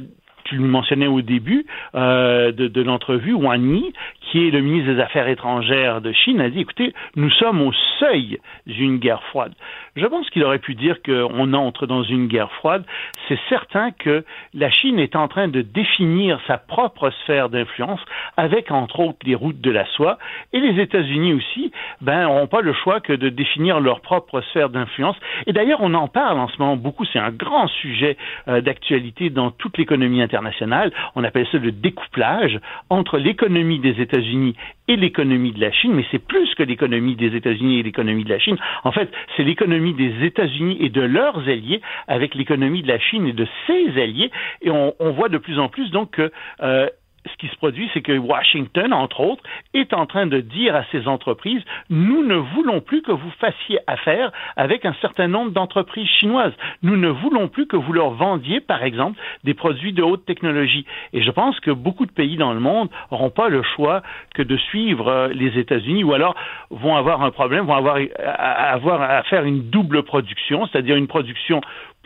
tu le mentionnais au début euh, de, de l'entrevue, Wang Yi, qui est le ministre des Affaires étrangères de Chine, a dit, écoutez, nous sommes au seuil d'une guerre froide. Je pense qu'il aurait pu dire qu'on entre dans une guerre froide. C'est certain que la Chine est en train de définir sa propre sphère d'influence avec, entre autres, les routes de la soie. Et les États-Unis aussi, ben, n'auront pas le choix que de définir leur propre sphère d'influence. Et d'ailleurs, on en parle en ce moment beaucoup. C'est un grand sujet euh, d'actualité dans toute l'économie internationale. On appelle ça le découplage entre l'économie des États-Unis et l'économie de la Chine, mais c'est plus que l'économie des États-Unis et l'économie de la Chine. En fait, c'est l'économie des États-Unis et de leurs alliés avec l'économie de la Chine et de ses alliés. Et on, on voit de plus en plus donc que euh, ce qui se produit, c'est que Washington, entre autres, est en train de dire à ces entreprises, nous ne voulons plus que vous fassiez affaire avec un certain nombre d'entreprises chinoises. Nous ne voulons plus que vous leur vendiez, par exemple, des produits de haute technologie. Et je pense que beaucoup de pays dans le monde n'auront pas le choix que de suivre les États-Unis ou alors vont avoir un problème, vont avoir avoir à faire une double production, c'est-à-dire une production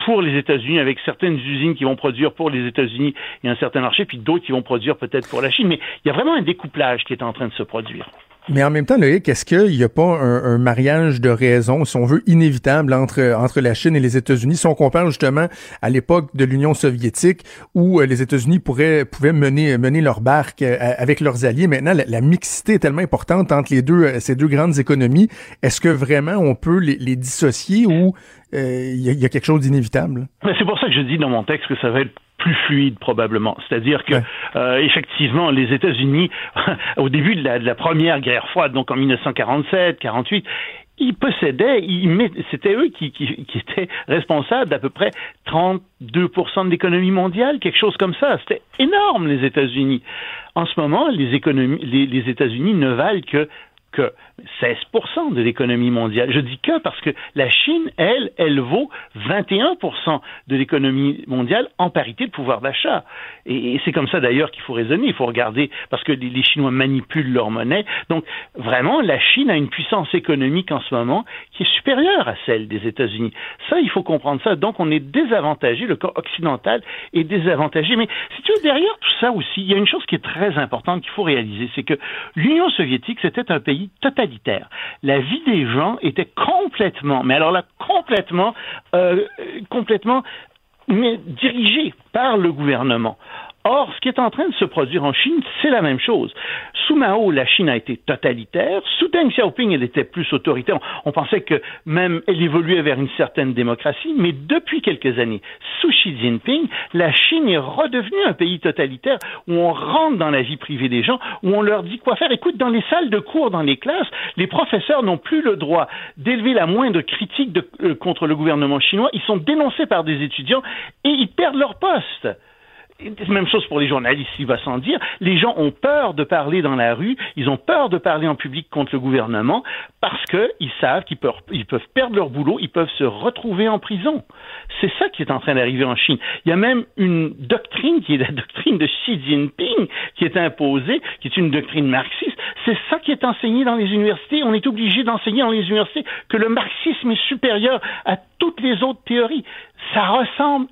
pour les États-Unis, avec certaines usines qui vont produire pour les États-Unis et un certain marché, puis d'autres qui vont produire peut-être pour la Chine. Mais il y a vraiment un découplage qui est en train de se produire. Mais en même temps, Loïc, est-ce qu'il n'y a pas un, mariage de raison, si on veut, inévitable entre, entre la Chine et les États-Unis, si on compare justement à l'époque de l'Union soviétique où euh, les États-Unis pourraient, pouvaient mener, mener leur barque euh, avec leurs alliés. Maintenant, la, mixité est tellement importante entre les deux, euh, ces deux grandes économies. Est-ce que vraiment on peut les, les dissocier ou il y, y, a quelque chose d'inévitable? C'est pour ça que je dis dans mon texte que ça va être plus fluide probablement. C'est-à-dire que euh, effectivement, les États-Unis, au début de la, première guerre froide, donc en 1947, 48, ils possédaient, c'était eux qui, qui, qui, étaient responsables d'à peu près 32% de l'économie mondiale, quelque chose comme ça. C'était énorme, les États-Unis. En ce moment, les, économies, les, les États-Unis ne valent que que 16% de l'économie mondiale. Je dis que parce que la Chine, elle, elle vaut 21% de l'économie mondiale en parité de pouvoir d'achat. Et, c'est comme ça d'ailleurs qu'il faut raisonner. Il faut regarder parce que les, Chinois manipulent leur monnaie. Donc vraiment, la Chine a une puissance économique en ce moment qui est supérieure à celle des États-Unis. Ça, il faut comprendre ça. Donc on est désavantagé, le corps occidental est désavantagé. Mais si tu veux, derrière tout ça aussi, il y a une chose qui est très importante qu'il faut réaliser, c'est que l'Union soviétique, c'était un pays totalitaire. La vie des gens était complètement, mais alors là, complètement, euh, complètement mais dirigée par le gouvernement. Or, ce qui est en train de se produire en Chine, c'est la même chose. Sous Mao, la Chine a été totalitaire. Sous Deng Xiaoping, elle était plus autoritaire. On pensait que même elle évoluait vers une certaine démocratie. Mais depuis quelques années, sous Xi Jinping, la Chine est redevenue un pays totalitaire où on rentre dans la vie privée des gens, où on leur dit quoi faire. Écoute, dans les salles de cours, dans les classes, les professeurs n'ont plus le droit d'élever la moindre critique euh, contre le gouvernement chinois. Ils sont dénoncés par des étudiants et ils perdent leur poste. Même chose pour les journalistes, il va sans dire. Les gens ont peur de parler dans la rue, ils ont peur de parler en public contre le gouvernement parce qu'ils savent qu'ils peuvent, peuvent perdre leur boulot, ils peuvent se retrouver en prison. C'est ça qui est en train d'arriver en Chine. Il y a même une doctrine qui est la doctrine de Xi Jinping qui est imposée, qui est une doctrine marxiste. C'est ça qui est enseigné dans les universités. On est obligé d'enseigner dans les universités que le marxisme est supérieur à toutes les autres théories. Ça ressemble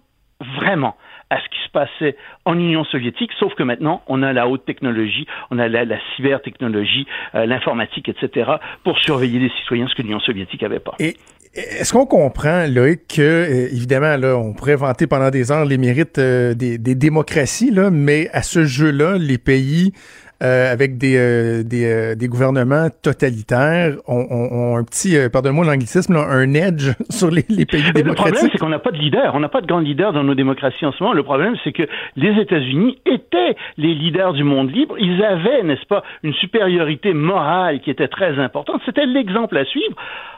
vraiment à ce qui se passait en Union soviétique, sauf que maintenant, on a la haute technologie, on a la, la cybertechnologie, euh, l'informatique, etc., pour surveiller les citoyens, ce que l'Union soviétique n'avait pas. Et est-ce qu'on comprend, Loïc, que, euh, évidemment, là, on pourrait vanter pendant des heures les mérites euh, des, des, démocraties, là, mais à ce jeu-là, les pays euh, avec des, euh, des, euh, des, gouvernements totalitaires ont, ont, un petit, pardonne-moi l'anglicisme, un edge sur les, les pays démocratiques. Le problème, c'est qu'on n'a pas de leader. On n'a pas de grand leader dans nos démocraties en ce moment. Le problème, c'est que les États-Unis étaient les leaders du monde libre. Ils avaient, n'est-ce pas, une supériorité morale qui était très importante. C'était l'exemple à suivre.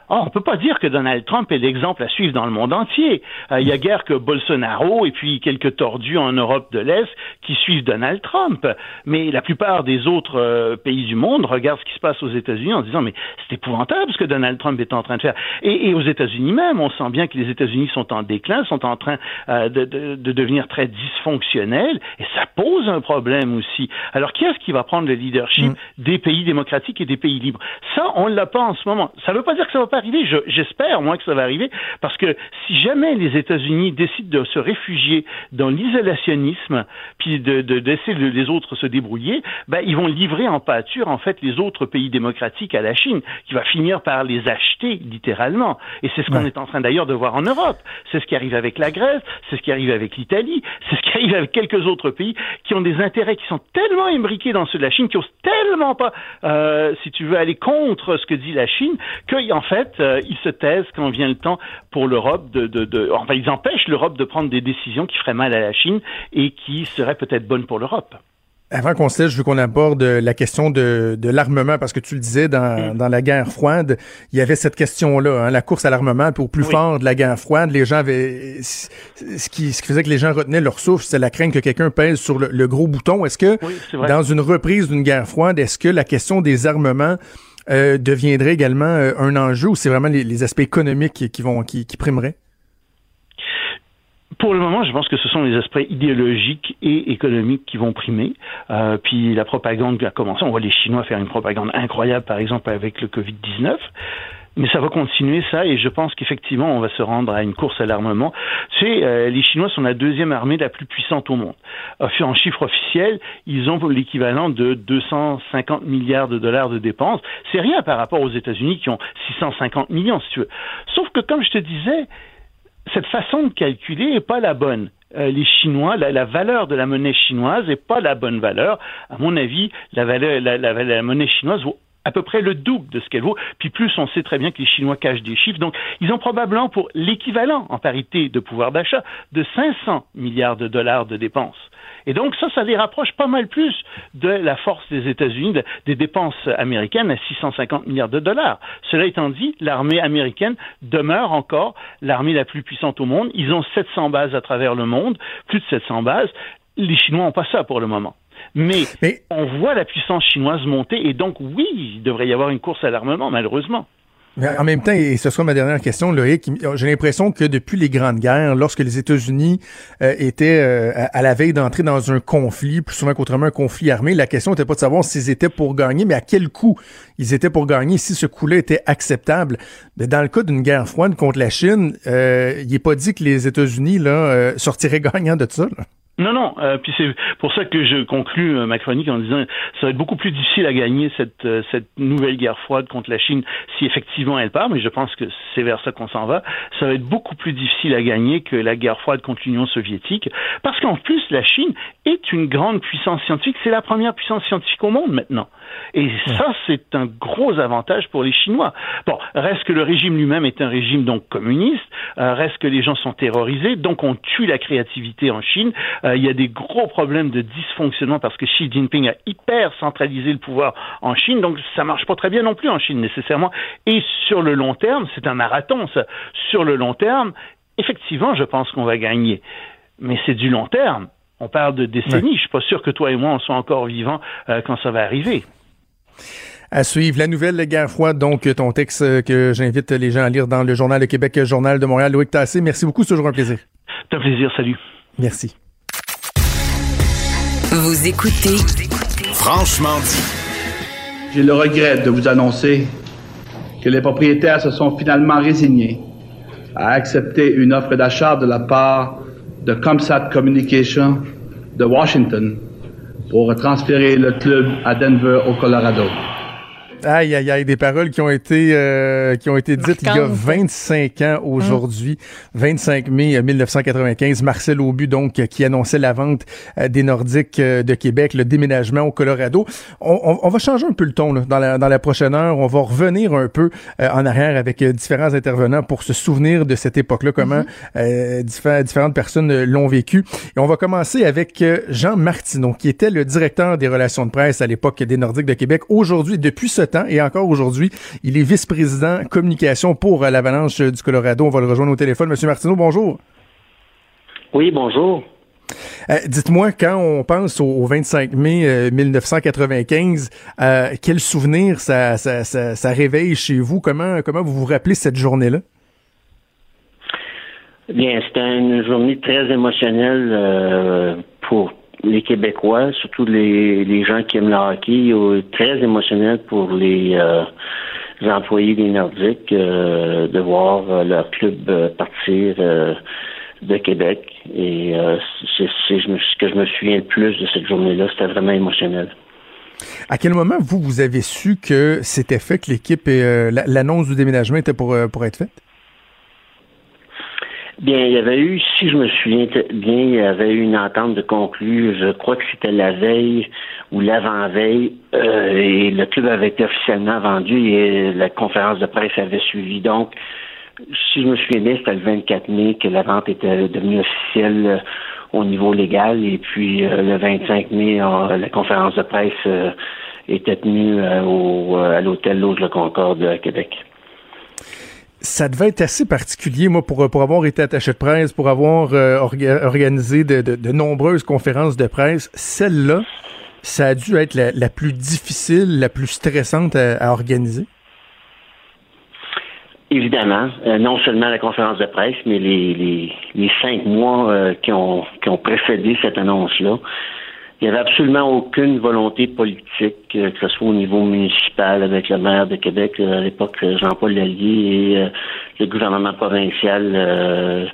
Oh, on ne peut pas dire que Donald Trump est l'exemple à suivre dans le monde entier. Euh, il y a guère que Bolsonaro et puis quelques tordus en Europe de l'Est qui suivent Donald Trump. Mais la plupart des autres euh, pays du monde regardent ce qui se passe aux États-Unis en disant mais c'est épouvantable ce que Donald Trump est en train de faire. Et, aux États-Unis même, on sent bien que les États-Unis sont en déclin, sont en train euh, de, de, devenir très dysfonctionnels et ça pose un problème aussi. Alors qui est-ce qui va prendre le leadership mm. des pays démocratiques et des pays libres? Ça, on l'a pas en ce moment. Ça ne veut pas dire que ça va arriver. J'espère, moi, que ça va arriver, parce que si jamais les États-Unis décident de se réfugier dans l'isolationnisme, puis de, de, laisser les autres se débrouiller, ben, ils vont livrer en pâture, en fait, les autres pays démocratiques à la Chine, qui va finir par les acheter, littéralement. Et c'est ce qu'on est en train d'ailleurs de voir en Europe. C'est ce qui arrive avec la Grèce, c'est ce qui arrive avec l'Italie, c'est ce qui arrive avec quelques autres pays qui ont des intérêts qui sont tellement imbriqués dans ceux de la Chine, qui osent tellement pas, euh, si tu veux, aller contre ce que dit la Chine, qu'en fait, euh, ils se taisent quand vient le temps pour l'Europe de, de, de, enfin, ils empêchent l'Europe de prendre des décisions qui feraient mal à la Chine et qui seraient peut-être bonnes pour l'Europe. Avant qu'on se laisse, je veux qu'on aborde la question de, de l'armement, parce que tu le disais, dans, mm. dans la guerre froide, il y avait cette question-là, hein, la course à l'armement, au plus fort de la guerre froide, les gens avaient... Ce qui, ce qui faisait que les gens retenaient leur souffle, c'était la crainte que quelqu'un pèse sur le, gros bouton. Est-ce que, dans une reprise d'une guerre froide, est-ce que la question des armements euh, deviendrait également euh, un enjeu ou c'est vraiment les, aspects économiques qui, vont qui, primeraient? Pour le moment, je pense que ce sont les aspects idéologiques et économiques qui vont primer. Euh, puis la propagande a commencé. On voit les Chinois faire une propagande incroyable, par exemple, avec le Covid-19. Mais ça va continuer ça et je pense qu'effectivement on va se rendre à une course à l'armement. Tu sais, euh, les Chinois sont la deuxième armée la plus puissante au monde. Euh, en chiffre officiel, ils ont l'équivalent de 250 milliards de dollars de dépenses. C'est rien par rapport aux États-Unis qui ont 650 millions, si tu veux. Sauf que comme je te disais, cette façon de calculer est pas la bonne. Euh, les Chinois, la, valeur de la monnaie chinoise n'est pas la bonne valeur. À mon avis, la, valeur, la, la monnaie chinoise vaut à peu près le double de ce qu'elle vaut. Puis plus, on sait très bien que les Chinois cachent des chiffres. Donc, ils ont probablement pour l'équivalent en parité de pouvoir d'achat de 500 milliards de dollars de dépenses. Et donc, ça, ça les rapproche pas mal plus de la force des États-Unis, des dépenses américaines à 650 milliards de dollars. Cela étant dit, l'armée américaine demeure encore l'armée la plus puissante au monde. Ils ont 700 bases à travers le monde, plus de 700 bases. Les Chinois n'ont pas ça pour le moment. Mais, on voit la puissance chinoise monter et donc oui, il devrait y avoir une course à l'armement, malheureusement. Mais en même temps, et ce sera ma dernière question, Loïc, j'ai l'impression que depuis les grandes guerres, lorsque les États-Unis euh, étaient euh, à la veille d'entrer dans un conflit, plus souvent qu'autrement un conflit armé, la question n'était pas de savoir s'ils étaient pour gagner, mais à quel coût ils étaient pour gagner, si ce coût-là était acceptable. Mais dans le cas d'une guerre froide contre la Chine, euh, il n'est pas dit que les États-Unis là sortiraient gagnants de ça. Là. Non, non. Euh, puis c'est pour ça que je conclus euh, ma chronique en disant ça va être beaucoup plus difficile à gagner cette euh, cette nouvelle guerre froide contre la Chine si effectivement elle part. Mais je pense que c'est vers ça qu'on s'en va. Ça va être beaucoup plus difficile à gagner que la guerre froide contre l'Union soviétique, parce qu'en plus la Chine est une grande puissance scientifique. C'est la première puissance scientifique au monde maintenant. Et ça, c'est un gros avantage pour les Chinois. Bon, reste que le régime lui-même est un régime donc communiste. reste que les gens sont terrorisés, donc on tue la créativité en Chine. Euh, il y a des gros problèmes de dysfonctionnement parce que Xi Jinping a hyper centralisé le pouvoir en Chine, donc ça marche pas très bien non plus en Chine nécessairement. Et sur le long terme, c'est un marathon, ça. Sur le long terme, effectivement, je pense qu'on va gagner. Mais c'est du long terme. On parle de décennies. Je suis pas sûr que toi et moi, on soit encore vivants euh, quand ça va arriver. À suivre la nouvelle guerre froide, donc ton texte euh, que j'invite les gens à lire dans le Journal de Québec, Journal de Montréal. Loïc Tassé, merci beaucoup, c'est toujours un plaisir. C'est un plaisir, salut. Merci. Vous écoutez Franchement dit. J'ai le regret de vous annoncer que les propriétaires se sont finalement résignés à accepter une offre d'achat de la part de Comsat Communication de Washington pour transférer le club à Denver au Colorado. Aïe, aïe, aïe, des paroles qui ont été euh, qui ont été dites il y a 25 ans aujourd'hui, 25 mai 1995. Euh, Marcel Aubu, donc, qui annonçait la vente euh, des Nordiques de Québec, le déménagement au Colorado. On, on, va changer un peu le ton là, dans, la, dans la prochaine heure. On va revenir un peu en arrière avec différents intervenants pour se souvenir de cette époque-là, comment mm-hmm. différentes personnes l'ont vécu. Et on va commencer avec Jean Martineau, qui était le directeur des relations de presse à l'époque des Nordiques de Québec. Aujourd'hui, depuis ce et encore aujourd'hui. Il est vice-président communication pour euh, l'Avalanche du Colorado. On va le rejoindre au téléphone. Monsieur Martineau, bonjour. Oui, bonjour. Euh, dites-moi, quand on pense au, 25 mai 1995, euh, quel souvenir ça, ça, réveille chez vous? Comment, comment vous vous rappelez cette journée-là? Bien, c'était une journée très émotionnelle pour les Québécois, surtout les, gens qui aiment le hockey, très émotionnel pour les, euh, employés des Nordiques euh, de voir euh, leur club partir de Québec. Et c'est ce que je me souviens le plus de cette journée-là. C'était vraiment émotionnel. À quel moment, vous, vous avez su que c'était fait, que l'équipe, l'annonce du déménagement était pour, pour être faite? Bien, il y avait eu, si je me souviens bien, il y avait eu une entente de conclure, je crois que c'était la veille ou l'avant-veille, euh, et le club avait été officiellement vendu et la conférence de presse avait suivi. Donc, si je me souviens bien, c'était le 24 mai que la vente était devenue officielle euh, au niveau légal, et puis euh, le 25 mai, la conférence de presse était tenue au, à l'hôtel Loge le Concorde à Québec ça devait être assez particulier, moi, pour, pour avoir été attaché de presse, pour avoir euh, organisé de, de, nombreuses conférences de presse. Celle-là, ça a dû être la, plus difficile, la plus stressante à, organiser. Évidemment, euh, non seulement la conférence de presse, mais les, les, les cinq mois euh, qui, ont, qui ont précédé cette annonce-là. Il n'y avait absolument aucune volonté politique, euh, que ce soit au niveau municipal avec le maire de Québec, à l'époque Jean-Paul Lallier, et le gouvernement provincial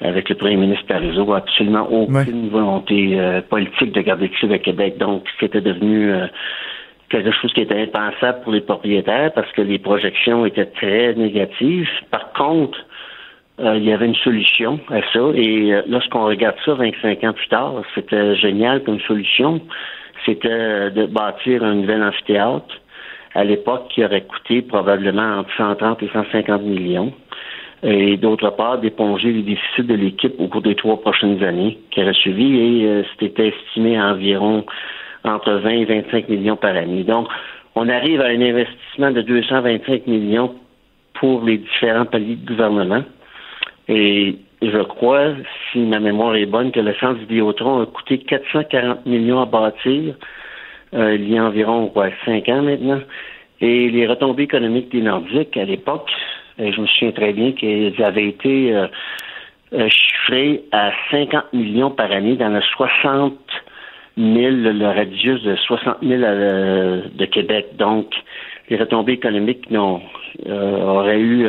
avec le premier ministre Parizeau, absolument aucune volonté politique de garder le club à Québec. Donc, c'était devenu quelque chose qui était impensable pour les propriétaires parce que les projections étaient très négatives. Par contre, euh, il y avait une solution à ça. Et euh, lorsqu'on regarde ça 25 ans plus tard, c'était génial comme solution. C'était de bâtir un nouvel amphithéâtre à l'époque qui aurait coûté probablement entre 130 et 150 millions. Et d'autre part, d'éponger les déficits de l'équipe au cours des trois prochaines années qui auraient suivi. Et euh, c'était estimé à environ entre 20 et 25 millions par année. Donc, on arrive à un investissement de 225 millions pour les différents paliers de gouvernement. Et je crois, si ma mémoire est bonne, que le centre Vidéotron a coûté 440 millions à bâtir euh, il y a environ quoi, 5 ans maintenant. Et les retombées économiques des Nordiques à l'époque, je me souviens très bien qu'elles avaient été euh, euh, chiffrées à 50 millions par année dans le 60 000, le radius de 60 000 de Québec. Donc, les retombées économiques non, auraient eu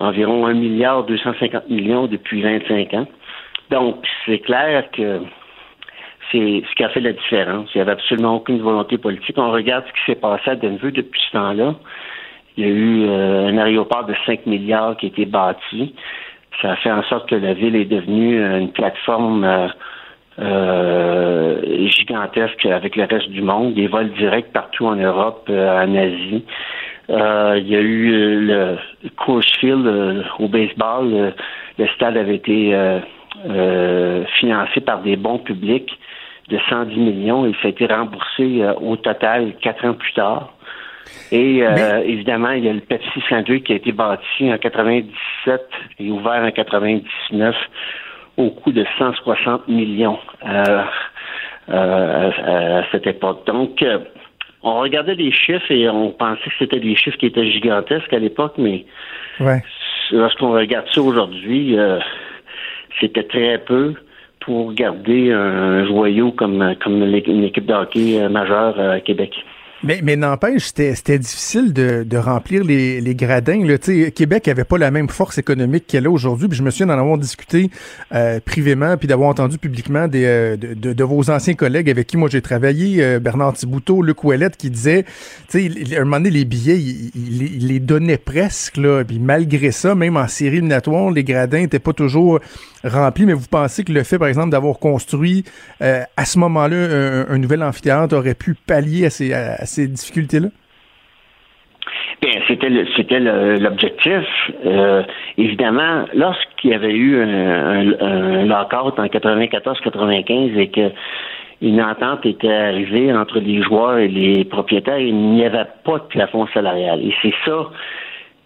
environ 1 milliard 250 millions depuis 25 ans. Donc, c'est clair que c'est ce qui a fait la différence. Il n'y avait absolument aucune volonté politique. On regarde ce qui s'est passé à Denver depuis ce temps-là. Il y a eu euh, un aéroport de 5 milliards qui a été bâti. Ça a fait en sorte que la ville est devenue une plateforme euh, euh, gigantesque avec le reste du monde, des vols directs partout en Europe, en Asie. Euh, il y a eu euh, le Coors Field euh, au baseball. le stade avait été financé par des bons publics de 110 millions et ça a été remboursé au total quatre ans plus tard. Et évidemment, il y a le Pepsi Saint-Louis qui a été bâti en 97 et ouvert en 99 au coût de 160 millions à cette époque. Donc, on regardait les chiffres et on pensait que c'était des chiffres qui étaient gigantesques à l'époque, mais lorsqu'on regarde ça aujourd'hui, euh, c'était très peu pour garder un joyau comme, comme une équipe de hockey euh, majeure à Québec. Mais, mais n'empêche, c'était difficile de, de remplir les, les gradins. Là. Québec avait pas la même force économique qu'elle a aujourd'hui. Je me souviens d'en avoir discuté euh, privément, puis d'avoir entendu publiquement des, euh, de, de, vos anciens collègues avec qui moi j'ai travaillé, euh, Bernard Thibouteau, Luc Ouellette, qui disait, tu sais, à un moment donné, les billets, il, les donnait presque. Là, puis malgré ça, même en série éliminatoire, les gradins n'étaient pas toujours remplis. Mais vous pensez que le fait, par exemple, d'avoir construit à ce moment-là un, nouvel amphithéâtre aurait pu pallier à ces ces difficultés-là? Bien, c'était c'était l'objectif. Euh, évidemment, lorsqu'il y avait eu un, un, lockout en 94-95 et que une entente était arrivée entre les joueurs et les propriétaires, il n'y avait pas de plafond salarial. Et c'est ça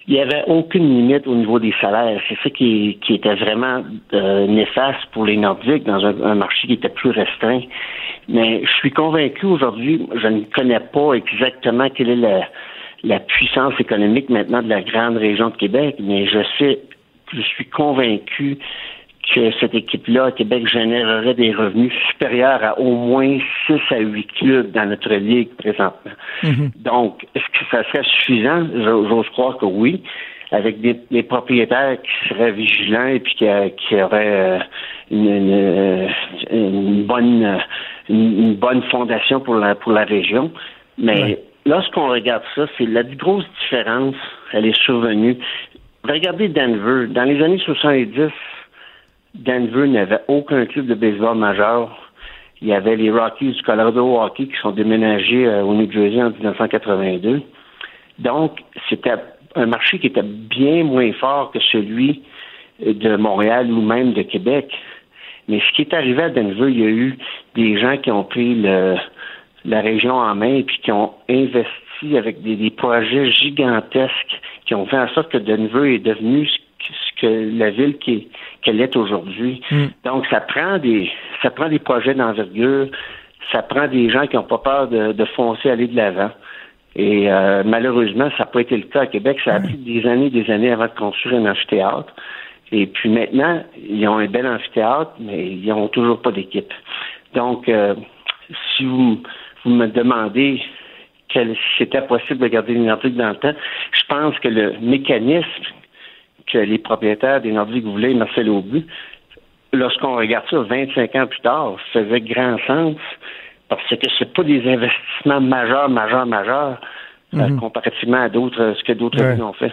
il n'y avait aucune limite au niveau des salaires. C'est ça qui, qui, était vraiment euh, néfaste pour les Nordiques dans un, marché qui était plus restreint. Mais je suis convaincu aujourd'hui, je ne connais pas exactement quelle est la, la puissance économique maintenant de la grande région de Québec, mais je sais, je suis convaincu que cette équipe-là à Québec générerait des revenus supérieurs à au moins 6 à 8 clubs dans notre ligue présentement. Mhm. Donc, est-ce que ça serait suffisant? J'ose croire que oui, avec des, propriétaires qui seraient vigilants et puis qui, qui auraient euh, une, une, bonne une, bonne fondation pour la pour la région. Mais lorsqu'on regarde ça, c'est la grosse différence, elle est survenue. Regardez Denver. Dans les années 70, Denver n'avait aucun club de baseball majeur. Il y avait les Rockies du Colorado Hockey qui sont déménagés euh, au New Jersey en 1982. Donc, c'était un marché qui était bien moins fort que celui de Montréal ou même de Québec. Mais ce qui est arrivé à Denver, il y a eu des gens qui ont pris la région en main et puis qui ont investi avec des, projets gigantesques qui ont fait en sorte que Denver est devenu ce que la ville qui qu'elle est aujourd'hui. Hmm. Donc, ça prend des ça prend des projets d'envergure, ça prend des gens qui n'ont pas peur de, de foncer, aller de l'avant. Et euh, malheureusement, ça n'a pas été le cas à Québec. Ça a pris des années des années avant de construire un amphithéâtre. Et puis maintenant, ils ont un bel amphithéâtre, mais ils n'ont toujours pas d'équipe. Donc, euh, si vous, vous me demandez si c'était possible de garder Nordiques dans le temps, je pense que le mécanisme que les propriétaires des Nordiques voulaient, Marcel Aubu, lorsqu'on regarde ça 25 ans plus tard, faisait grand sens parce que c'est pas des investissements majeurs, majeurs, majeurs, euh, Mhm. comparativement à d'autres, ce que d'autres Ouais. villes ont fait.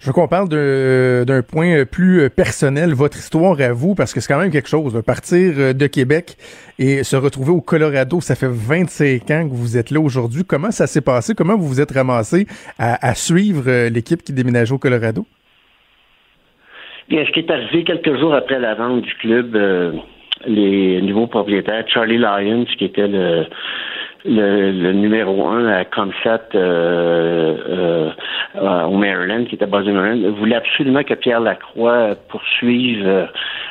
Je veux qu'on parle de- d'un point plus personnel, votre histoire à vous, parce que c'est quand même quelque chose. Partir euh, de Québec et se retrouver au Colorado, ça fait 25 ans que vous êtes là aujourd'hui. Comment ça s'est passé? Comment vous vous êtes ramassé à, à suivre euh, l'équipe qui déménageait au Colorado? Bien, ce qui est arrivé quelques jours après la vente du club, euh, les nouveaux propriétaires, Charlie Lyons, qui était le, le, le numéro un à Comsat euh, euh, au Maryland, qui était basé au Maryland, voulait absolument que Pierre Lacroix poursuive euh,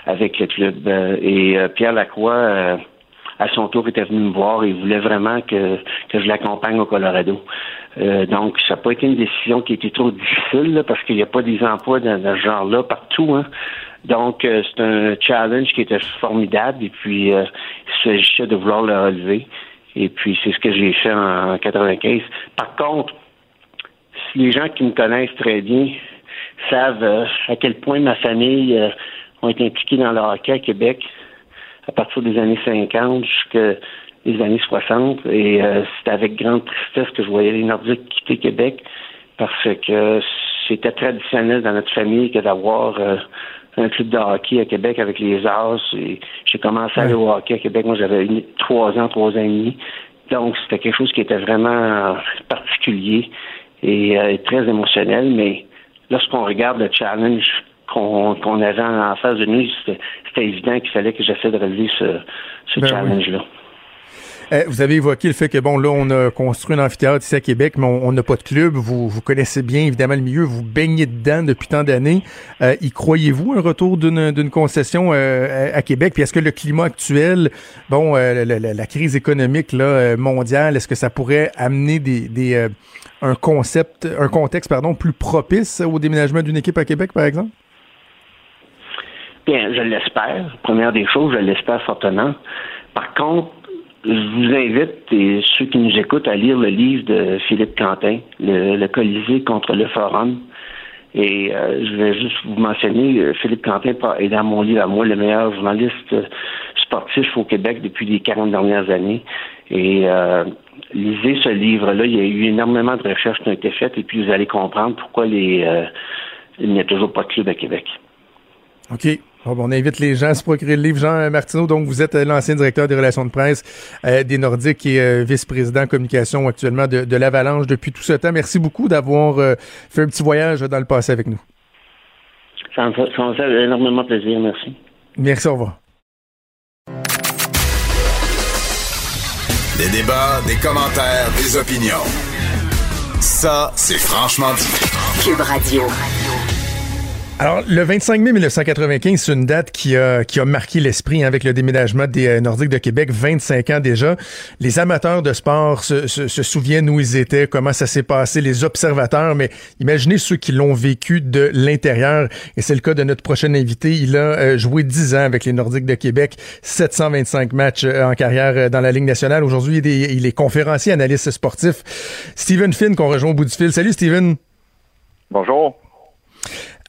avec le club. Euh, et euh, Pierre Lacroix, à son tour, était venu me voir et voulait vraiment que, que je l'accompagne au Colorado. Euh, donc, ça n'a pas été une décision qui était trop difficile là, parce qu'il n'y a pas des emplois dans, ce genre-là partout. Hein. Donc, euh, c'est un challenge qui était formidable et puis euh, il s'agissait de vouloir le relever. Et puis, c'est ce que j'ai fait en, en 95. Par contre, si les gens qui me connaissent très bien savent euh, à quel point ma famille euh, ont été impliqués dans le hockey à Québec à partir des années 50 jusqu'à les années 60. Et euh, c'était avec grande tristesse que je voyais les Nordiques quitter Québec parce que c'était traditionnel dans notre famille que d'avoir euh, un club de hockey à Québec avec les As. Et j'ai commencé à aller au hockey à Québec. Moi, j'avais trois ans, trois ans et demi. Donc, c'était quelque chose qui était vraiment particulier et euh, très émotionnel. Mais lorsqu'on regarde le challenge qu'on qu'on avait en face de nous, c'était évident qu'il fallait que j'essaie de relever ce, ce Ben oui. challenge-là. Euh, vous avez évoqué le fait que, bon, là, on a construit un amphithéâtre ici à Québec, mais on n'a pas de club. Vous, vous connaissez bien, évidemment, le milieu. Vous baignez dedans depuis tant d'années. Euh, y croyez-vous un retour d'une d'une concession euh, à, à Québec? Puis est-ce que le climat actuel, bon, euh, la, la- la crise économique là, euh, mondiale, est-ce que ça pourrait amener des, des euh, un concept, un contexte, pardon, plus propice au déménagement d'une équipe à Québec, par exemple? Bien, je l'espère. Première des choses, je l'espère fortement. Par contre, je vous invite, et ceux qui nous écoutent, à lire le livre de Philippe Quentin, Le, Colisée contre le Forum. Et euh, je vais juste vous mentionner, euh, Philippe Quentin est dans mon livre à moi, le meilleur journaliste euh, sportif au Québec depuis les 40 dernières années. Et lisez ce livre-là. Il y a eu énormément de recherches qui ont été faites et puis vous allez comprendre pourquoi les, il n'y a toujours pas de club à Québec. OK. Bon, ben, on invite les gens à se procurer le livre. Jean Martineau, donc vous êtes euh, l'ancien directeur des relations de presse euh, des Nordiques et euh, vice-président communication actuellement de, de l'Avalanche depuis tout ce temps. Merci beaucoup d'avoir euh, fait un petit voyage dans le passé avec nous. Ça me fait, ça me fait énormément plaisir, merci. Merci, au revoir. Des débats, des commentaires, des opinions. Ça, c'est franchement dit. Cube Radio. Alors, le 25 mai 1995, c'est une date qui a, qui a marqué l'esprit hein, avec le déménagement des euh, Nordiques de Québec, 25 ans déjà. Les amateurs de sport se, se- se souviennent où ils étaient, comment ça s'est passé, les observateurs, mais imaginez ceux qui l'ont vécu de l'intérieur. Et c'est le cas de notre prochain invité. Il a euh, joué 10 ans avec les Nordiques de Québec, 725 matchs euh, en carrière dans la Ligue nationale. Aujourd'hui, il est, il est conférencier, analyste sportif. Stephen Finn, qu'on rejoint au bout du fil. Salut, Stephen. Bonjour.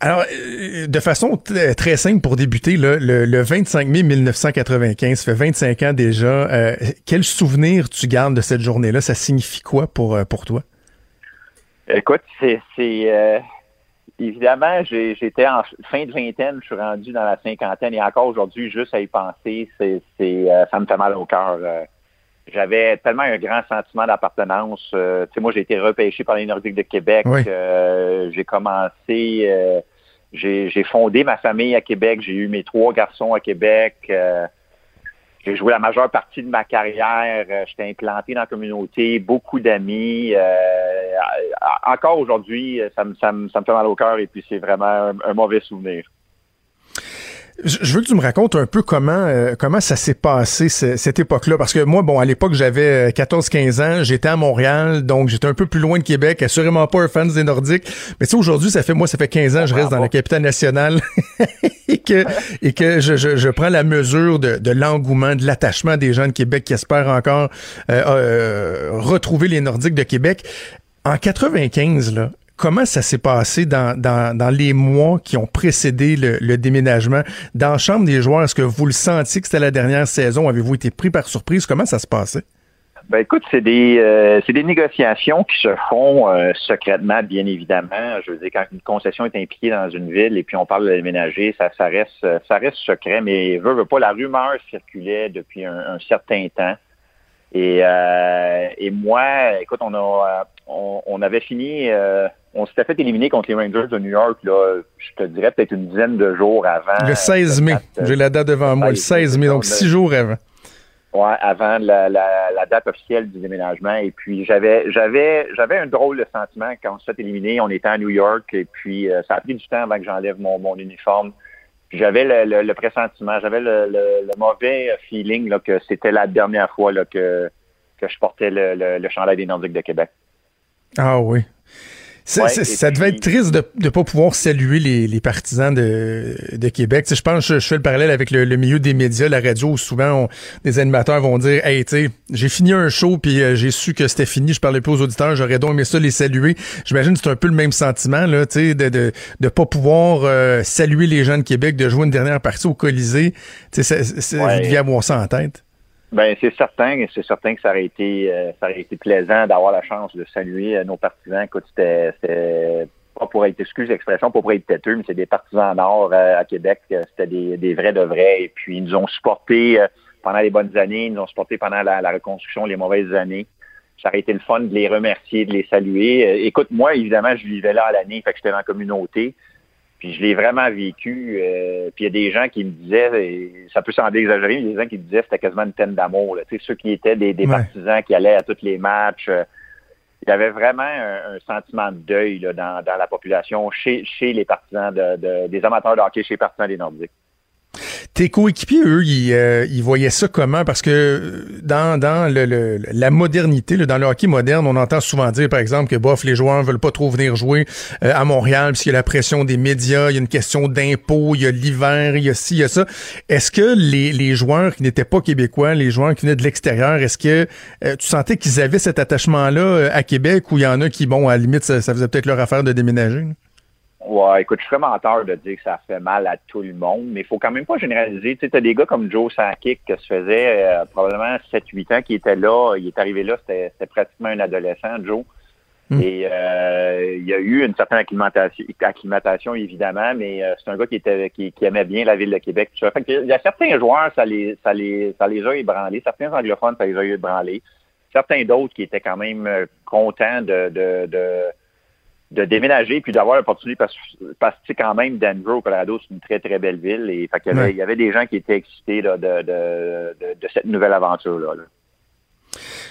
Alors, euh, de façon t- très simple pour débuter, le, le 25 mai 1995, ça fait 25 ans déjà. euh, quel souvenir tu gardes de cette journée-là? Ça signifie quoi pour, euh, pour toi? Écoute, c'est euh, évidemment, j'étais en fin de vingtaine, je suis rendu dans la cinquantaine et encore aujourd'hui, juste à y penser, c'est euh, ça me fait mal au cœur. J'avais tellement un grand sentiment d'appartenance. Euh, tu sais, moi, j'ai été repêché par les Nordiques de Québec. Oui. Euh, j'ai commencé, euh, j'ai fondé ma famille à Québec. J'ai eu mes trois garçons à Québec. J'ai joué la majeure partie de ma carrière. J'étais implanté dans la communauté, beaucoup d'amis. Encore aujourd'hui, ça me, ça, me, ça me fait mal au cœur et puis c'est vraiment un, un mauvais souvenir. Je veux que tu me racontes un peu comment euh, comment ça s'est passé cette époque-là parce que moi bon à l'époque j'avais 14-15 ans, j'étais à Montréal donc j'étais un peu plus loin de Québec, assurément pas un fan des Nordiques, mais tu aujourd'hui ça fait moi ça fait 15 ans je reste dans la capitale nationale et que et que je, je, je prends la mesure de, de l'engouement, de l'attachement des gens de Québec qui espèrent encore euh, euh, retrouver les Nordiques de Québec. En 95 là, Comment ça s'est passé dans, les mois qui ont précédé le, déménagement? Dans la chambre des joueurs, est-ce que vous le sentiez que c'était la dernière saison? Avez-vous été pris par surprise? Comment ça se passait? Ben écoute, c'est des euh, c'est des négociations qui se font euh, secrètement, bien évidemment. Je veux dire, quand une concession est impliquée dans une ville et puis on parle de déménager, ça, ça reste ça reste secret, mais veut, veut pas, la rumeur circulait depuis un, certain temps. Et, euh, et moi, écoute, on a on avait fini on s'était fait éliminer contre les Rangers de New York, là, je te dirais peut-être une dizaine de jours avant. Le 16 mai. J'ai la date devant moi, le 16 mai, donc six jours avant. Ouais, avant la, la, date officielle du déménagement. Et puis j'avais j'avais j'avais un drôle de sentiment quand on s'est fait éliminer. On était à New York et puis euh, ça a pris du temps avant que j'enlève mon, mon uniforme. j'avais le, le, pressentiment, j'avais le, le, mauvais feeling là, que c'était la dernière fois là, que, que je portais le, le, chandail des Nordiques de Québec. Ah oui. Ça, devait être triste de ne pas pouvoir saluer les, partisans de, de Québec. je pense que je, fais le parallèle avec le, milieu des médias, la radio, où souvent des animateurs vont dire Hey, tu j'ai fini un show puis euh, j'ai su que c'était fini, je parlais plus aux auditeurs, j'aurais donc aimé ça les saluer. J'imagine que c'est un peu le même sentiment, là, tu sais, de, de, de pas pouvoir euh, saluer les gens de Québec, de jouer une dernière partie au Colisée. Tu sais, vous deviez avoir ça en tête. Ben c'est certain, c'est certain que ça aurait été euh, ça aurait été plaisant d'avoir la chance de saluer euh, nos partisans. Écoute, c'était pas pour être excuse l'expression, pas pour être têteux, mais c'est des partisans nord euh, à Québec. C'était des, des vrais de vrais. Et puis ils nous ont supportés pendant les bonnes années, ils nous ont supportés pendant la, la, reconstruction, les mauvaises années. Ça aurait été le fun de les remercier, de les saluer. écoute, moi, évidemment, je vivais là à l'année, fait que j'étais dans la communauté. Puis je l'ai vraiment vécu. Euh, puis il y a des gens qui me disaient, et ça peut sembler exagéré, mais il y a des gens qui me disaient que c'était quasiment une peine d'amour. Tu sais, ceux qui étaient des, partisans qui allaient à tous les matchs. Euh, il y avait vraiment un, sentiment de deuil là, dans, dans, la population, chez, chez les partisans de, des amateurs de hockey, chez les partisans des Nordiques. Tes coéquipiers, eux, ils, euh, ils, voyaient ça comment? Parce que euh, dans, dans le, la modernité, dans le hockey moderne, on entend souvent dire, par exemple, que bof, les joueurs veulent pas trop venir jouer euh, à Montréal parce y a la pression des médias, il y a une question d'impôts, il y a l'hiver, il y a ci, il y a ça. Est-ce que les, les joueurs qui n'étaient pas québécois, les joueurs qui venaient de l'extérieur, est-ce que tu sentais qu'ils avaient cet attachement-là à Québec ou il y en a qui, bon, à la limite, ça, faisait peut-être leur affaire de déménager? Ouais, écoute, je suis vraiment menteur de dire que ça fait mal à tout le monde, mais il faut quand même pas généraliser. Tu sais, as des gars comme Joe Sakic qui se faisait euh, probablement 7-8 ans qui était là. Il est arrivé là, c'était pratiquement un adolescent, Joe. Hmm. Et euh, il y a eu une certaine acclimatation, acclimatation évidemment, mais euh, c'est un gars qui était qui, aimait bien la ville de Québec. Fait il y a certains joueurs, ça les, ça les, ça les a ébranlés. Certains anglophones, ça les a ébranlés. Certains d'autres qui étaient quand même contents de, de, de de déménager puis d'avoir l'opportunité parce, parce que quand même Denver au Colorado c'est une très très belle ville et fait il, y avait, des gens qui étaient excités de, de, de, de, cette nouvelle aventure là.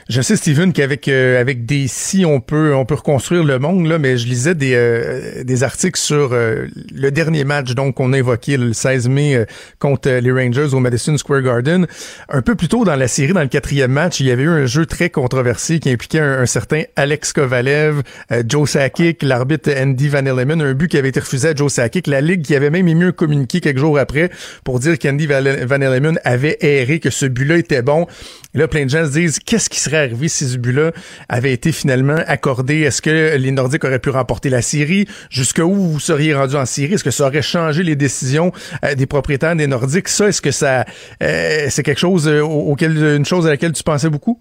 Je sais, Steven, qu'avec euh, avec des si on peut on peut reconstruire le monde là, mais je lisais des euh, des articles sur euh, le dernier match donc qu'on a évoqué le 16 mai contre les Rangers au Madison Square Garden. Un peu plus tôt dans la série, dans le quatrième match, il y avait eu un jeu très controversé qui impliquait un, certain Alex Kovalev, Joe Sakic, l'arbitre Andy Van Elleman, un but qui avait été refusé à Joe Sakic. La ligue qui avait même émis un communiqué quelques jours après pour dire qu'Andy Van Elleman avait erré, que ce but-là était bon. Là, plein de gens se disent qu'est-ce qui serait arrivé si ce but-là avait été finalement accordé? Est-ce que les Nordiques auraient pu remporter la série? Jusqu'où vous seriez rendu en série? Est-ce que ça aurait changé les décisions euh, des propriétaires des Nordiques? Ça, est-ce que ça euh, c'est quelque chose euh, auquel une chose à laquelle tu pensais beaucoup?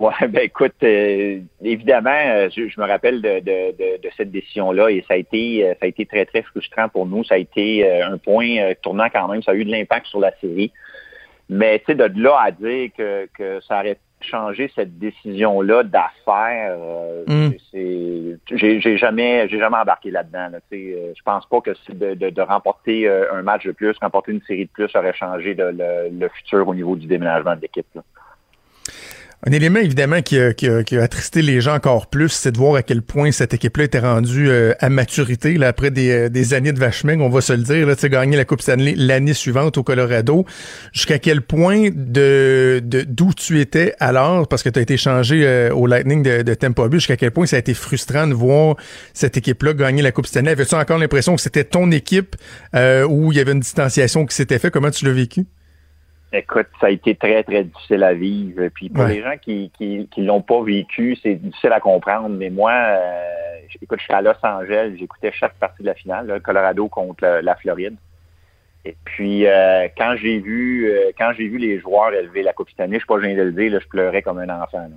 Ouais, ben écoute, évidemment, je, me rappelle de, de, cette décision-là et ça a été ça a été très, très frustrant pour nous. Ça a été un point tournant quand même. Ça a eu de l'impact sur la série. Mais tu sais, de là à dire que, que ça aurait changé cette décision-là d'affaires, euh, mm. j'ai jamais j'ai jamais embarqué là-dedans. Là, euh, je pense pas que de, de, de, remporter euh, un match de plus, remporter une série de plus aurait changé le, le, futur au niveau du déménagement de l'équipe. Un élément évidemment qui a, attristé les gens encore plus, c'est de voir à quel point cette équipe-là était rendue euh, à maturité là, après des, euh, années de vachement, on va se le dire. Tu gagné la Coupe Stanley l'année suivante au Colorado. Jusqu'à quel point de d'où tu étais alors, parce que tu as été changé euh, au Lightning de, de Tampa Bay, jusqu'à quel point ça a été frustrant de voir cette équipe-là gagner la Coupe Stanley? Avais-tu encore l'impression que c'était ton équipe où il y avait une distanciation qui s'était faite? Comment tu l'as vécu? Écoute, ça a été très, très difficile à vivre. Puis pour les gens qui qui, qui l'ont pas vécu, c'est difficile à comprendre. Mais moi, euh, écoute, je suis à Los Angeles, j'écoutais chaque partie de la finale, le Colorado contre la, Floride. Et puis euh, quand j'ai vu euh, quand j'ai vu les joueurs élever la Coupe Stanley, je suis pas gêné de le dire, là, je pleurais comme un enfant. Là.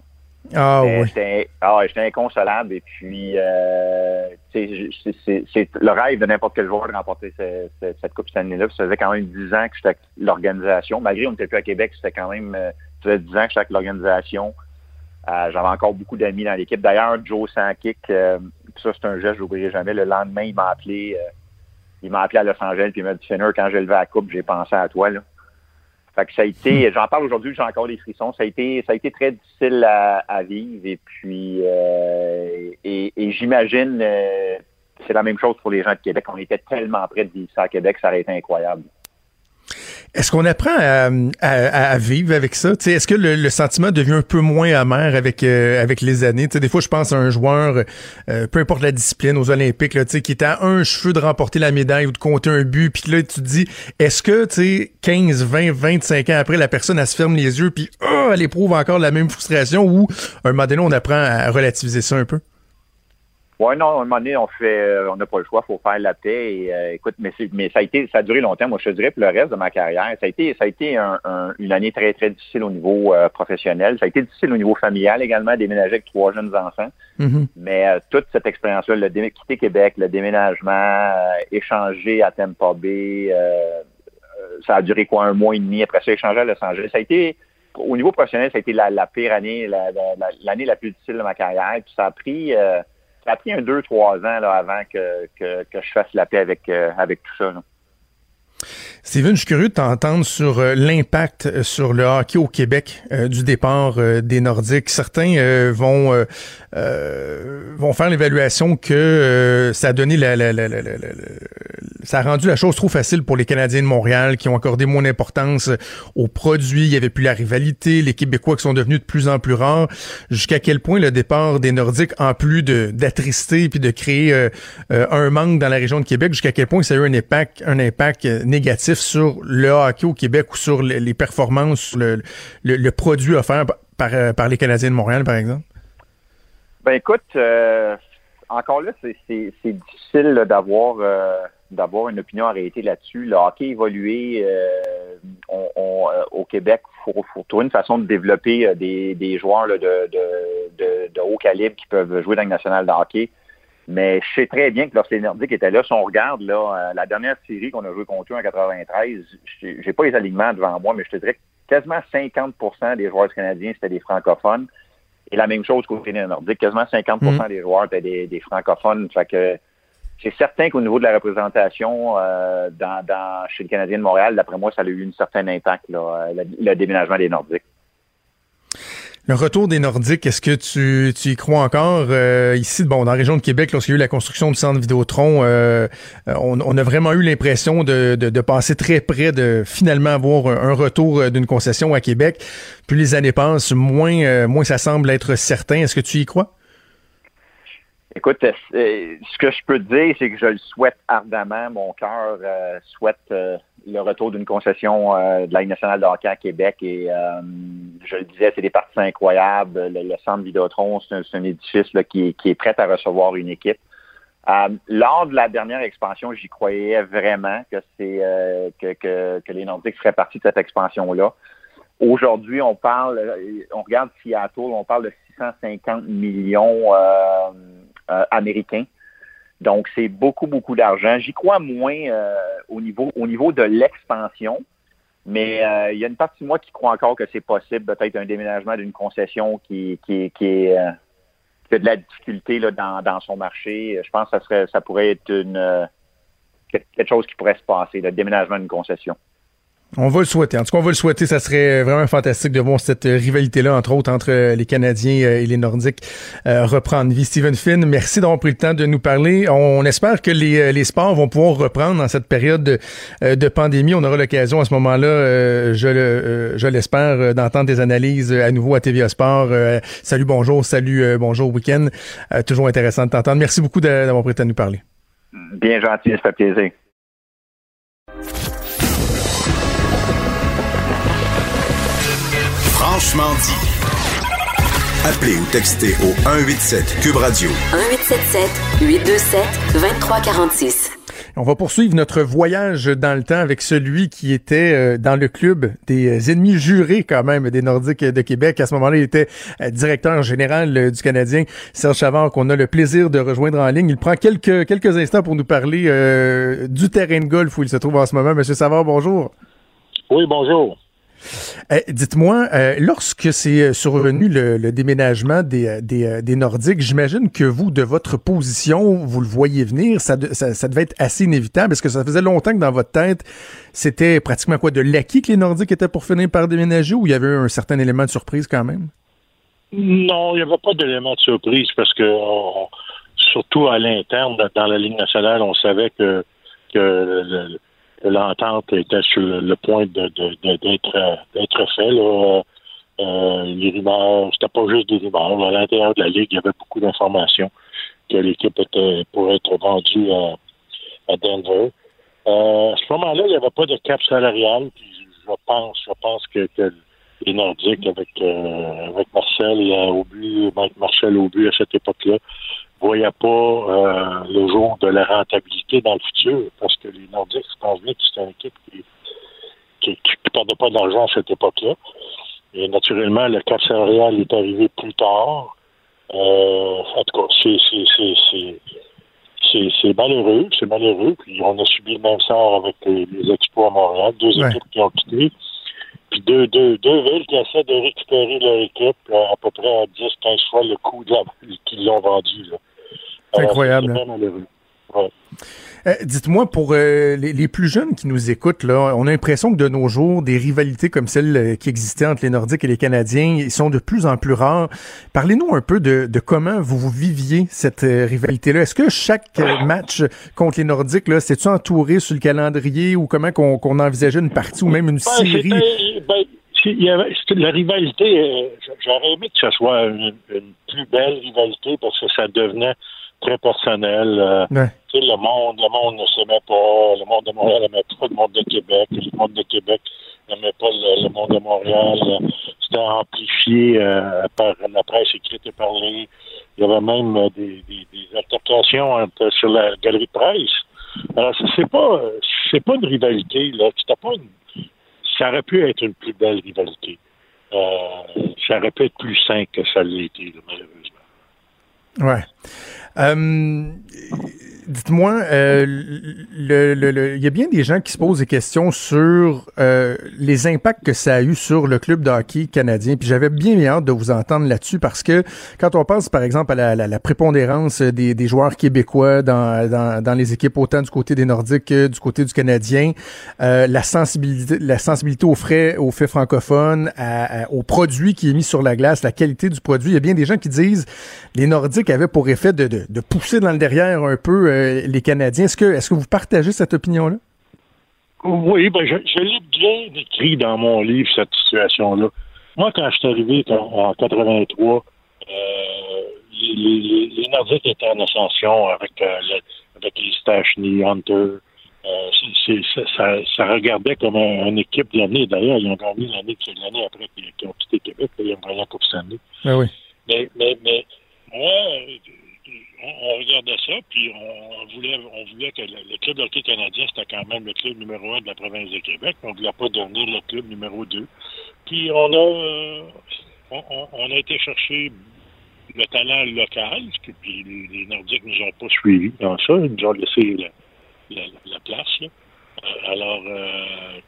Ah oui. Ah, j'étais inconsolable. Et puis, euh, c'est le rêve de n'importe quel joueur de remporter cette, cette Coupe Stanley-là. Ça faisait quand même 10 ans que j'étais avec l'organisation. Malgré qu'on n'était plus à Québec, c'était quand même euh, ça faisait 10 ans que j'étais avec l'organisation. Euh, J'avais encore beaucoup d'amis dans l'équipe. D'ailleurs, Joe Sankic, euh, ça c'est un geste, je n'oublierai jamais. Le lendemain, il m'a appelé. Euh, il m'a appelé à Los Angeles puis il m'a dit Finner, quand j'ai levé la coupe, j'ai pensé à toi. Là. Fait que ça a été, hmm. j'en parle aujourd'hui, j'ai encore des frissons. Ça a été, ça a été très difficile à, à vivre et puis euh, et, et j'imagine euh, c'est la même chose pour les gens de Québec. On était tellement près de vivre ça à Québec, ça aurait été incroyable. Est-ce qu'on apprend à, vivre avec ça? Est-ce que le, sentiment devient un peu moins amer avec euh, avec les années? des fois, je pense à un joueur, euh, peu importe la discipline, aux Olympiques, là, qui était à un cheveu de remporter la médaille ou de compter un but, puis là, tu te dis, est-ce que, tu 15, 20, 25 ans après, la personne, elle se ferme les yeux, puis oh, elle éprouve encore la même frustration, ou un moment donné, on apprend à relativiser ça un peu? Oui, non, à un moment donné, on fait, euh, on n'a pas le choix, faut faire la paix. Et, euh, écoute, mais, mais ça a été, ça a duré longtemps. Moi, je te dirais pour le reste de ma carrière, ça a été, ça a été un, une année très, très difficile au niveau euh, professionnel. Ça a été difficile au niveau familial également, déménager avec trois jeunes enfants. Mm-hmm. Mais toute cette expérience-là, le quitter Québec, le déménagement, échanger à Tampa Bay, ça a duré quoi, un mois et demi. Après ça, échanger à Los Angeles. Ça a été, au niveau professionnel, ça a été la, la pire année, l'année la, plus difficile de ma carrière. Puis ça a pris ça a pris un deux, trois ans là, avant que, que, je fasse la paix avec, euh, avec tout ça. Steven, je suis curieux de t'entendre sur euh, l'impact euh, sur le hockey au Québec euh, du départ des Nordiques. Certains vont vont faire l'évaluation que ça a donné la, la, la, ça a rendu la chose trop facile pour les Canadiens de Montréal qui ont accordé moins d'importance aux produits. Il y avait plus la rivalité, les Québécois qui sont devenus de plus en plus rares. Jusqu'à quel point le départ des Nordiques, en plus de d'attrister puis de créer un manque dans la région de Québec, jusqu'à quel point ça a eu un impact un impact négatif sur le hockey au Québec ou sur les performances, le, le, produit offert par, euh, par les Canadiens de Montréal, par exemple? Ben écoute, euh, encore là, c'est difficile d'avoir euh, d'avoir une opinion arrêtée là-dessus. Le hockey évolué au Québec, il faut, trouver une façon de développer des, des joueurs de, de, de, haut calibre qui peuvent jouer dans le national de hockey. Mais je sais très bien que lorsque les Nordiques étaient là, si on regarde là, euh, la dernière série qu'on a joué contre eux en 93, j'ai pas les alignements devant moi, mais je te dirais que quasiment 50% des joueurs canadiens, c'était des francophones. Et la même chose côté des Nordiques, quasiment 50 mm. des joueurs étaient des, francophones. Fait que c'est certain qu'au niveau de la représentation euh, dans, dans, chez le Canadien de Montréal, d'après moi, ça a eu un certain impact, là, le, le déménagement des Nordiques. Le retour des Nordiques, est-ce que tu, tu y crois encore? Euh, ici, bon, dans la région de Québec, lorsqu'il y a eu la construction du centre Vidéotron, euh, on, on, a vraiment eu l'impression de, de, passer très près de finalement avoir un, retour d'une concession à Québec. Plus les années passent, moins, euh, moins ça semble être certain. Est-ce que tu y crois? Écoute, ce que je peux te dire, c'est que je le souhaite ardemment. Mon cœur souhaite le retour d'une concession euh, de la Ligue nationale de hockey à Québec. Et euh, je le disais, c'est des parties incroyables. Le, centre Vidéotron, c'est un, édifice qui, est prêt à recevoir une équipe. Euh, lors de la dernière expansion, j'y croyais vraiment que c'est que, que, que, les Nordiques feraient partie de cette expansion-là. Aujourd'hui, on parle, on regarde Seattle, on parle de 650 millions américains. Donc, c'est beaucoup, beaucoup d'argent. J'y crois moins euh, au, niveau, au niveau de l'expansion, mais euh, il y a une partie de moi qui croit encore que c'est possible, peut-être un déménagement d'une concession qui, qui, qui, est, euh, qui a de la difficulté là, dans, dans son marché. Je pense que ça, serait, ça pourrait être une quelque chose qui pourrait se passer, le déménagement d'une concession. On va le souhaiter. En tout cas, on va le souhaiter. Ça serait vraiment fantastique de voir cette rivalité-là, entre autres, entre les Canadiens euh, et les Nordiques euh, reprendre vie. Stephen Finn, merci d'avoir pris le temps de nous parler. On espère que les, euh, sports vont pouvoir reprendre dans cette période de, pandémie. On aura l'occasion à ce moment-là, je l'espère, d'entendre des analyses à nouveau à TVA Sport. salut, bonjour, salut, bonjour, week-end. toujours intéressant de t'entendre. Merci beaucoup d'avoir pris le temps de nous parler. Bien gentil, ça fait plaisir. Franchement dit. Appelez ou textez au 187 Cube Radio. 1877 827 2346. On va poursuivre notre voyage dans le temps avec celui qui était euh, dans le club des ennemis jurés quand même des Nordiques de Québec. À ce moment-là, il était euh, directeur général euh, du Canadien, Serge Chavard, qu'on a le plaisir de rejoindre en ligne. Il prend quelques, quelques instants pour nous parler du terrain de golf où il se trouve en ce moment. Monsieur Savard, bonjour. Oui, bonjour. Eh, dites-moi, euh, lorsque c'est euh, survenu le, déménagement des, des, Nordiques, j'imagine que vous, de votre position, vous le voyez venir, ça, devait être assez inévitable. Est-ce que ça faisait longtemps que dans votre tête, c'était pratiquement quoi, de l'acquis que les Nordiques étaient pour finir par déménager ou il y avait un certain élément de surprise quand même? Non, il n'y avait pas d'élément de surprise parce que, surtout à l'interne, dans la Ligue nationale, on savait que, que l'entente était sur le, point d'être, d'être fait. Là. Euh, les rumeurs, c'était pas juste des rumeurs. À l'intérieur de la Ligue, il y avait beaucoup d'informations que l'équipe était pourrait être vendue à, à Denver. Euh, à ce moment-là, il n'y avait pas de cap salarial. je pense, je pense que, les Nordiques avec euh, avec Marcel et au but, Marcel au but à cette époque-là, voyait pas euh, le jour de la rentabilité dans le futur, parce que les Nordiques, je pense bien que c'était une équipe qui qui, qui perdait pas d'argent à cette époque-là. Et naturellement, le cap salarial est arrivé plus tard. Euh, en tout cas, c'est c'est malheureux, c'est malheureux. Puis on a subi le même sort avec les, les Expos à Montréal, deux équipes qui ont quitté. Puis deux, deux, deux villes qui essaient de récupérer leur équipe à peu près à 10-15 fois le coût qu'ils l'ont vendu. C'est incroyable. Euh, dites-moi, pour euh, les, plus jeunes qui nous écoutent, là, on a l'impression que de nos jours, des rivalités comme celles euh, qui existaient entre les Nordiques et les Canadiens ils sont de plus en plus rares. Parlez-nous un peu de, comment vous, viviez cette rivalité-là. Est-ce que chaque match contre les Nordiques, c'est-tu entouré sur le calendrier ou comment qu'on envisageait une partie ou même une ben, série? Ben, il y avait, la rivalité, j'aurais aimé que ce soit une, une, plus belle rivalité parce que ça devenait très personnel. Euh, le monde, le monde ne s'aimait pas, le monde de Montréal n'aimait pas le monde de Québec, le monde de Québec n'aimait pas le, monde de Montréal. C'était amplifié euh, par la presse écrite et parlée. Il y avait même euh, des, des, des altercations sur la galerie de presse. Alors, c'est pas c'est pas une rivalité, là. pas ça aurait pu être une plus belle rivalité. ça aurait pu être plus sain que ça l'a été, malheureusement. Ouais. Euh, Dites-moi, euh, le, le, il y a bien des gens qui se posent des questions sur euh, les impacts que ça a eu sur le club de hockey canadien. Puis j'avais bien, hâte de vous entendre là-dessus parce que quand on pense, par exemple, à la, la, la prépondérance des, des, joueurs québécois dans, dans, dans, les équipes, autant du côté des Nordiques que du côté du Canadien, euh, la sensibilité, la sensibilité aux frais, aux faits francophones, à, aux produits qui est mis sur la glace, la qualité du produit. Il y a bien des gens qui disent les Nordiques avaient pour effet de, de, de pousser dans le derrière un peu euh, les Canadiens. Est-ce que, est-ce que vous partagez cette opinion-là? Oui, ben je, l'ai bien décrit dans mon livre, cette situation-là. Moi, quand je suis arrivé en, 83, euh, les, les, Nordiques étaient en ascension avec, euh, avec les Stachny, Hunter. ça, regardait comme une équipe de l'année. D'ailleurs, ils ont gagné l'année, l'année après qu'ils ont quitté Québec. ils ont gagné la Coupe Stanley. Ah oui. Mais, mais, mais moi, on, regardait ça, puis on, voulait, on voulait que le, club hockey canadien, c'était quand même le club numéro un de la province de Québec. On ne voulait pas devenir le club numéro deux. Puis on a, euh, on, a été chercher le talent local, puis les, Nordiques nous ont pas suivis dans ça. Ils nous ont laissé la, place. Euh, alors, euh,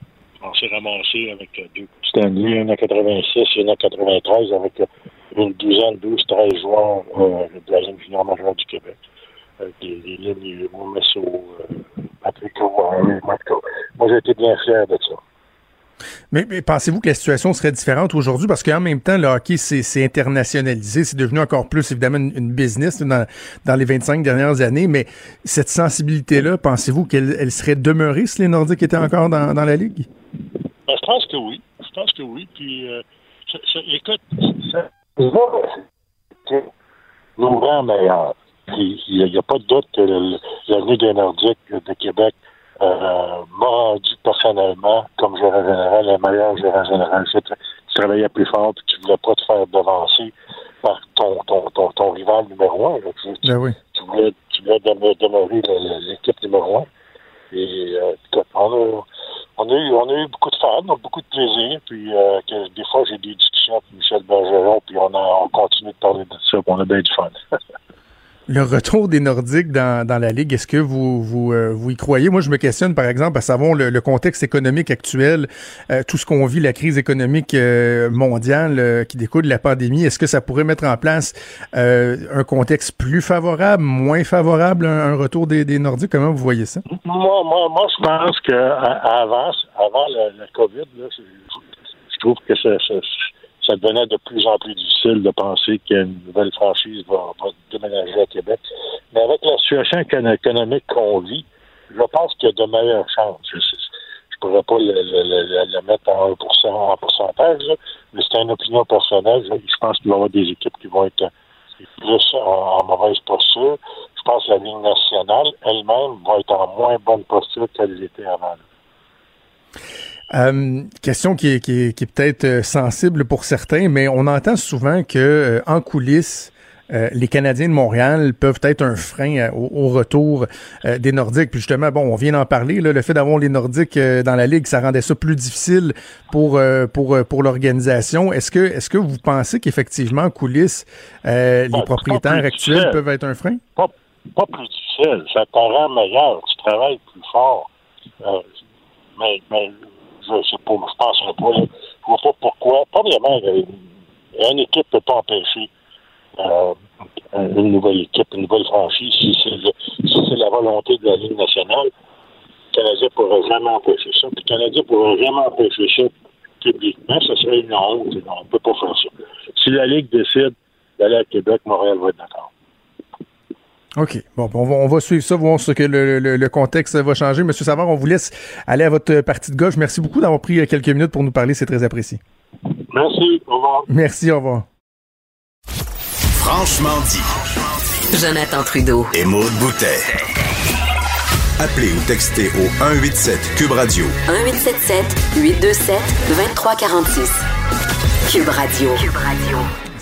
on s'est ramassé avec deux Stanley, un en 86 et un en 93 avec une douzaine, 12, 13 joueurs euh, de la Ligue junior majeure du Québec. Avec des, des lignes Momesso, euh, Patrick Howard, Moi, j'ai été bien fier de ça. Mais, mais pensez-vous que la situation serait différente aujourd'hui? Parce qu'en même temps, le hockey, c'est internationalisé. C'est devenu encore plus, évidemment, une, une business dans, dans les 25 dernières années. Mais cette sensibilité-là, pensez-vous qu'elle elle serait demeurée si les Nordiques étaient encore dans, dans la Ligue? Ben, je pense que oui. Je pense que oui. Puis, euh, ça- ça- écoute, ça, nous rend meilleurs. Il n'y a, pas de doute que l'avenue des Nordiques de Québec euh, m'a rendu personnellement, comme gérant général, le meilleur gérant général. C'est- Tu travaillais plus fort puis tu voulais pas te faire devancer par ton, ton, ton, ton rival numéro un. Tu, Ben oui. tu voulais, tu voulais demeurer, l'équipe numéro un. Et euh, on a, on, a eu, on a eu beaucoup de fun, beaucoup de plaisir. Puis euh, des fois, j'ai des discussions avec Michel Bergeron, puis on, a, on continue de parler de ça, puis on a bien du fun. Le retour des Nordiques dans, dans la Ligue, est-ce que vous, vous, euh, vous y croyez? Moi, je me questionne, par exemple, à savoir le, le contexte économique actuel, euh, tout ce qu'on vit, la crise économique euh, mondiale euh, qui découle de la pandémie. Est-ce que ça pourrait mettre en place euh, un contexte plus favorable, moins favorable, un, un retour des, des Nordiques? Comment vous voyez ça? Moi, moi, moi, je pense à- avant, avant la, la COVID, là, c'est- je trouve que ça, ça, devenait de plus en plus difficile de penser qu'une nouvelle franchise va, déménager à Québec. Mais avec la situation écono- économique qu'on vit, je pense qu'il y a de meilleures chances. Je ne pourrais pas le, mettre en 1% en pourcentage, mais c'est une opinion personnelle. Je pense qu'il va y avoir des équipes qui vont être plus en, en mauvaise posture. Je pense que la Ligue nationale elle-même va être en moins bonne posture qu'elle était avant. Euh, question qui est, qui est, qui est peut-être euh, sensible pour certains, mais on entend souvent que euh, en coulisses, euh, les Canadiens de Montréal peuvent être un frein euh, au, au retour euh, des Nordiques. Puis justement, bon, on vient d'en parler, là, le fait d'avoir les Nordiques euh, dans la ligue, ça rendait ça plus difficile pour pour pour l'organisation. Est-ce que est-ce que vous pensez qu'effectivement en coulisses, euh, les Bon, propriétaires actuels difficile. peuvent être un frein? Pas, pas plus difficile, ça te rend meilleur, tu travailles plus fort. Euh, mais, mais je sais pas, je penserais pas. Je vois pas pourquoi. Premièrement, euh, une équipe ne peut pas empêcher euh, une nouvelle équipe, une nouvelle franchise, si c'est la volonté de la Ligue nationale. Le Canadien ne pourrait jamais empêcher ça. Puis le Canadien ne pourrait jamais empêcher ça publiquement. Ça serait une honte. On ne peut pas faire ça. Si la Ligue décide d'aller à Québec, Montréal va être d'accord. OK. Bon, on va, on va suivre ça, voir ce que le, le- le contexte va changer. Monsieur Savard, on vous laisse aller à votre partie de gauche. Merci beaucoup d'avoir pris euh, quelques minutes pour nous parler. C'est très apprécié. Merci. Au revoir. Merci, au revoir. Franchement dit. Jonathan Trudeau. Et Maude Boutet. Appelez ou textez au 187 Cube Radio 1877 827 2346. Cube Radio. Cube Radio.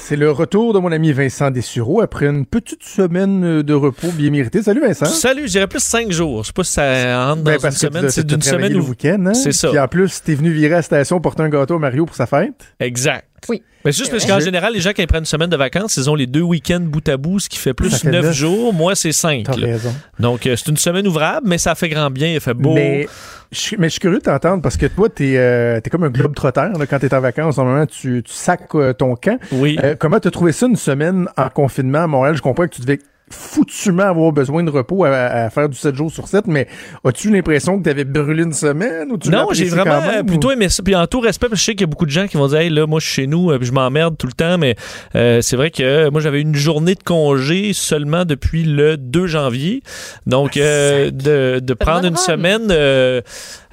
C'est le retour de mon ami Vincent Dessureau après une petite semaine de repos bien méritée. Salut Vincent. Salut, je dirais plus cinq jours. Je sais pas si ça entre dans Ben, une parce que semaine. C'est d'une semaine le où. week-end. Hein? C'est ça. Puis en plus, t'es venu virer à la station porter un gâteau à Mario pour sa fête. Exact. Oui. Mais c'est juste parce qu'en général, les gens qui prennent une semaine de vacances, ils ont les deux week-ends bout à bout, ce qui fait plus fait neuf neuf. jours. Moi, c'est cinq. T'as là. raison. Donc, euh, c'est une semaine ouvrable, mais ça fait grand bien. Il fait beau. Mais je, mais je suis curieux de t'entendre parce que toi, t'es euh, t'es comme un globe trotteur quand t'es en vacances. Normalement, tu, tu sacs euh, ton camp. Oui. Euh, comment t'as trouvé ça une semaine en confinement à Montréal? Je comprends que tu devais foutument avoir besoin de repos à, à faire du 7 jours sur 7, mais as-tu l'impression que t'avais brûlé une semaine ou tu non, j'ai vraiment même, plutôt aimé ça. Puis en tout respect, parce que je sais qu'il y a beaucoup de gens qui vont dire, hey, là, moi, je suis chez nous, euh, puis je m'emmerde tout le temps, mais euh, c'est vrai que euh, moi, j'avais une journée de congé seulement depuis le 2 janvier. Donc, euh, de, de prendre une semaine euh,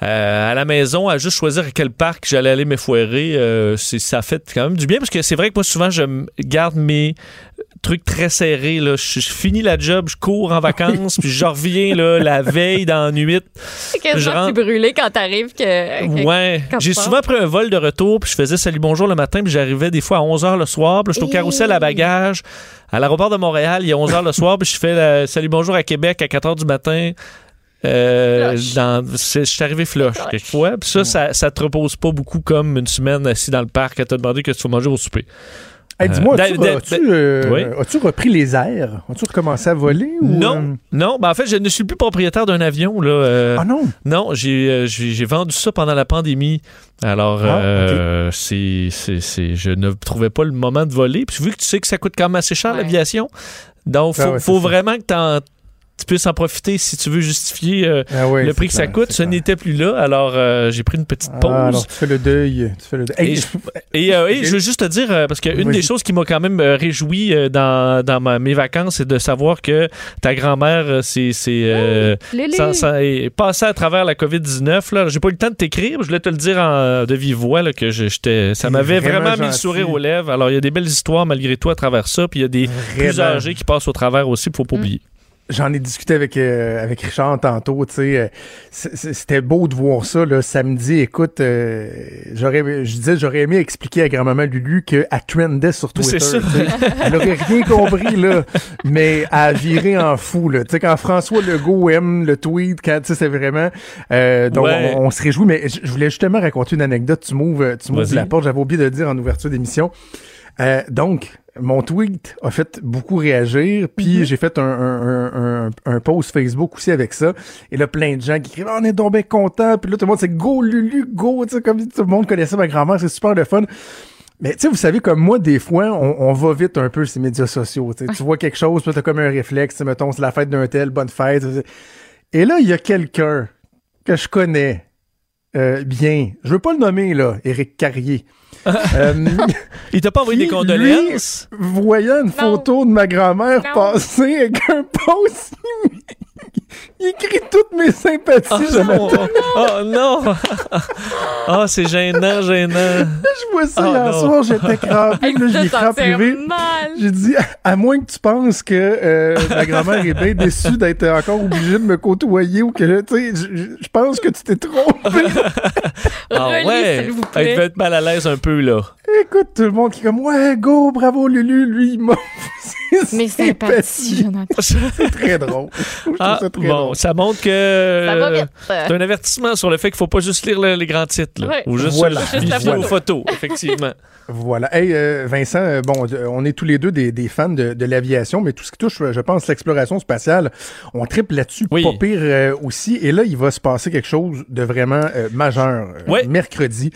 euh, à la maison à juste choisir à quel parc j'allais aller m'effoirer, euh, c'est- ça fait quand même du bien, parce que c'est vrai que moi, souvent, je garde mes trucs très serrés. Là. Je, je finis la job, je cours en vacances, puis je reviens là, la veille dans la nuit. C'est Je rentre- brûlé quand t'arrives que. que- Ouais, j'ai souvent pris un vol de retour, puis je faisais salut bonjour le matin, puis j'arrivais des fois à 11h le soir, puis j'étais au carrousel à bagages à l'aéroport de Montréal, il y a 11h le soir, puis je fais la salut bonjour à Québec à 4h du matin. Euh, dans, je suis arrivé flush Flush. quelquefois. Puis ça, ça, ça te repose pas beaucoup comme une semaine assis dans le parc à te demander que tu vas manger au souper. Hey, Dis-moi, Euh, as-tu, as-tu, euh, oui? as-tu repris les airs? As-tu recommencé à voler? Ou, Non, euh, non. Ben en fait, je ne suis plus propriétaire d'un avion. Là, euh, Ah non? Non, j'ai, j'ai, j'ai vendu ça pendant la pandémie. Alors, Ah, euh, c'est, c'est, c'est- je ne trouvais pas le moment de voler. Puis vu que tu sais que ça coûte quand même assez cher Ouais. l'aviation, donc faut, Ah ouais, faut vraiment que tu puisses en profiter si tu veux justifier euh, Ah le prix que ça clair, coûte. Ce n'était plus là, alors euh, j'ai pris une petite pause. Ah, alors, tu fais le deuil. Tu fais le deuil. Hey, Et, je- et, euh, et je veux juste te dire, parce qu'une des choses qui m'a quand même réjoui euh, dans, dans ma- mes vacances, c'est de savoir que ta grand-mère, c'est euh, passée à travers la COVID-19. là. J'ai pas eu le temps de t'écrire, mais je voulais te le dire en, de vive voix, là, que je- j'étais, ça m'avait vraiment vraiment, mis le sourire aux lèvres. Alors, il y a des belles histoires malgré tout à travers ça, puis il y a des plus âgés qui passent au travers aussi, faut pas oublier. J'en ai discuté avec, euh, avec Richard tantôt, tu sais. euh, C'était beau de voir ça, là, samedi. Écoute, euh, j'aurais, je disais, j'aurais aimé expliquer à grand-maman Lulu qu'elle trendait sur Twitter. Ça. Elle aurait rien compris, là, mais à virer en fou, là. Tu sais, quand François Legault aime le tweet, quand, tu sais, c'est vraiment, euh, donc Ouais. on, on se réjouit, mais je voulais justement raconter une anecdote. Tu m'ouvres, tu m'ouvres la porte. J'avais oublié de le dire en ouverture d'émission. Euh, donc, mon tweet a fait beaucoup réagir, puis j'ai fait un, un, un, un, un post Facebook aussi avec ça. Et là, plein de gens qui écrivent Ah, On est donc bien contents. Puis là, tout le monde, c'est Go Lulu, go. Tu sais, comme tout le monde connaissait ma grand-mère, c'est super le fun. Mais tu sais, vous savez, comme moi, des fois, on, on va vite un peu ces médias sociaux. tu vois quelque chose, puis t'as comme un réflexe. Mettons, c'est la fête d'un tel, bonne fête. Et là, il y a quelqu'un que je connais euh, bien. Je veux pas le nommer, là, Éric Carrier. Euh, Il t'a pas envoyé des condoléances? lui, voyant une photo de ma grand-mère passer avec un post, il écrit toutes mes sympathies. Oh, non! Oh non! oh, c'est gênant, gênant. Je vois ça Oh, hier non. soir, j'étais crampé, là, je l'ai mal. J'ai dit, à moins que tu penses que euh, ma grand-mère est bien déçue d'être encore obligée de me côtoyer ou que, tu sais, je- pense que tu t'es trompé. Ah ouais! s'il vous Elle être mal à l'aise un peu, là. Écoute, tout le monde qui est comme, ouais, go, bravo Lulu, lui, il m'a ses Mes sympathies, Jonathan. C'est très drôle. Je trouve Ah, bon, ça montre que. Ça va vite. C'est un avertissement sur le fait qu'il faut pas juste lire le- les grands titres, là, Ouais. ou juste, Voilà. Juste la photo. photos, effectivement. Voilà. Hey, euh, Vincent, euh, bon, euh, on est tous les deux des, des fans de, de l'aviation, mais tout ce qui touche, euh, je pense, l'exploration spatiale, on triple là-dessus, Oui. pas pire euh, aussi. Et là, il va se passer quelque chose de vraiment euh, majeur. euh, Ouais. Mercredi,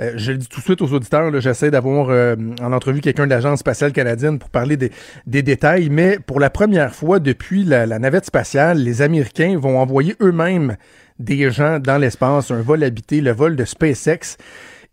Euh, je le dis tout de suite aux auditeurs, j'essaie d'avoir euh, en entrevue quelqu'un de l'Agence spatiale canadienne pour parler des, des détails, mais pour la première fois depuis la, la navette spatiale, les Américains vont envoyer eux-mêmes des gens dans l'espace, un vol habité, le vol de SpaceX.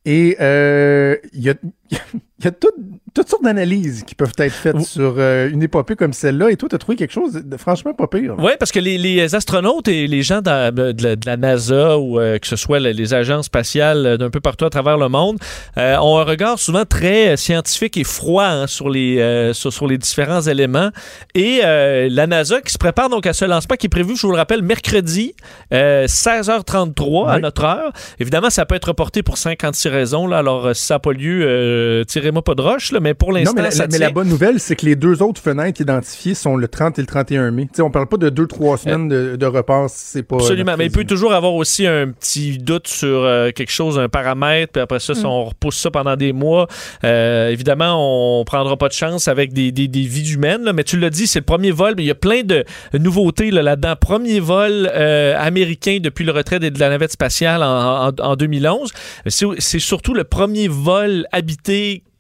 Et euh, il y a, il y a tout- toutes sortes d'analyses qui peuvent être faites sur euh, une épopée comme celle-là. Et toi, tu as trouvé quelque chose de franchement pas pire. Oui, parce que les, les astronautes et les gens de, la, de la NASA ou euh, que ce soit les, agences spatiales euh, d'un peu partout à travers le monde euh, ont un regard souvent très scientifique et froid hein, sur, les, sur, sur les différents éléments. Et la NASA qui se prépare donc à ce lancement qui est prévu, je vous le rappelle, mercredi, euh, 16h33 à notre heure. Évidemment, ça peut être reporté pour 56 raisons. Là, alors, si ça n'a pas lieu, euh, tirez-moi pas de roche, là, mais pour Non, l'instant, mais la, ça mais la bonne nouvelle, c'est que les deux autres fenêtres identifiées sont le 30 et le 31 mai. Tu sais, on parle pas de deux, trois semaines de, de repas, c'est pas. Absolument. Mais il peut toujours avoir aussi un petit doute sur euh, quelque chose, un paramètre, puis après ça, si on repousse ça pendant des mois, euh, évidemment, on prendra pas de chance avec des, des, des vies humaines. là. mais tu l'as dit, c'est le premier vol, mais il y a plein de nouveautés là, là-dedans. Premier vol euh, américain depuis le retrait de, de la navette spatiale en, en, en 2011. C'est c'est surtout le premier vol habité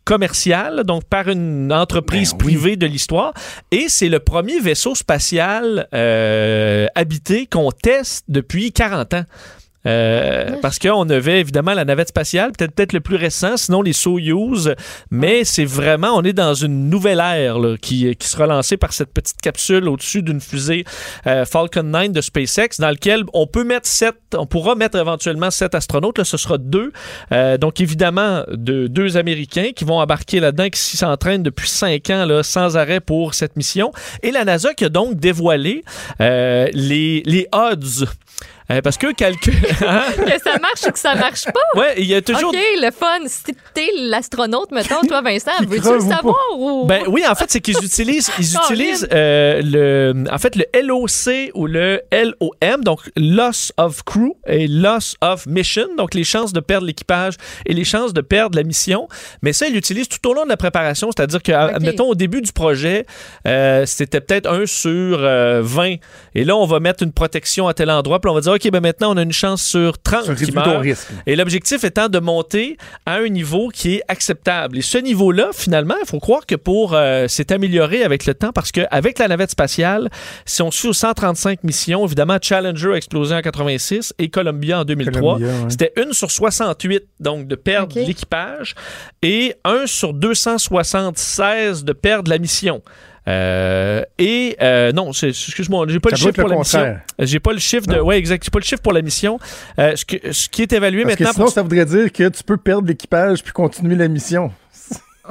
commercial, donc par une entreprise Ben oui. privée de l'histoire. Et c'est le premier vaisseau spatial euh, habité qu'on teste depuis 40 ans. Euh, parce qu'on avait évidemment la navette spatiale, peut-être peut-être le plus récent, sinon les Soyuz, mais c'est vraiment, on est dans une nouvelle ère là, qui, qui sera lancée par cette petite capsule au-dessus d'une fusée euh, Falcon 9 de SpaceX, dans lequel on peut mettre sept, on pourra mettre éventuellement sept astronautes, là, ce sera deux. Euh, donc évidemment, de, deux Américains qui vont embarquer là-dedans, qui s'entraînent depuis cinq ans là, sans arrêt pour cette mission. Et la NASA qui a donc dévoilé euh, les, les odds. Euh, parce que calcul. Hein? Que ça marche ou que ça marche pas? Ouais, il y a toujours. OK, le fun. Si t'es l'astronaute, mettons, toi, Vincent, veux-tu le savoir ou... Ben oui, en fait, c'est qu'ils utilisent, ils utilisent euh, le, en fait, le LOC ou le LOM, donc Loss of Crew et Loss of Mission, donc les chances de perdre l'équipage et les chances de perdre la mission. Mais ça, ils l'utilisent tout au long de la préparation, c'est-à-dire que, Ok. admettons, au début du projet, euh, c'était peut-être 1 sur euh, 20. Et là, on va mettre une protection à tel endroit, puis on va dire, OK, OK, ben maintenant, on a une chance sur 30 Ça qui risque. Et l'objectif étant de monter à un niveau qui est acceptable. Et ce niveau-là, finalement, il faut croire que pour euh, s'est amélioré avec le temps parce qu'avec la navette spatiale, si on suit aux 135 missions, évidemment, Challenger a explosé en 86 et Columbia en 2003. Columbia, ouais. C'était une sur 68, donc de perdre l'équipage, et un sur 276 de perdre la mission. Euh, et euh, non, excuse-moi, j'ai pas Ça le chiffre le pour la mission. J'ai pas le chiffre de, ouais, exact, j'ai pas le chiffre pour la mission. Euh, ce, que- ce qui est évalué Parce que maintenant sinon, pour ça voudrait dire que tu peux perdre l'équipage puis continuer la mission.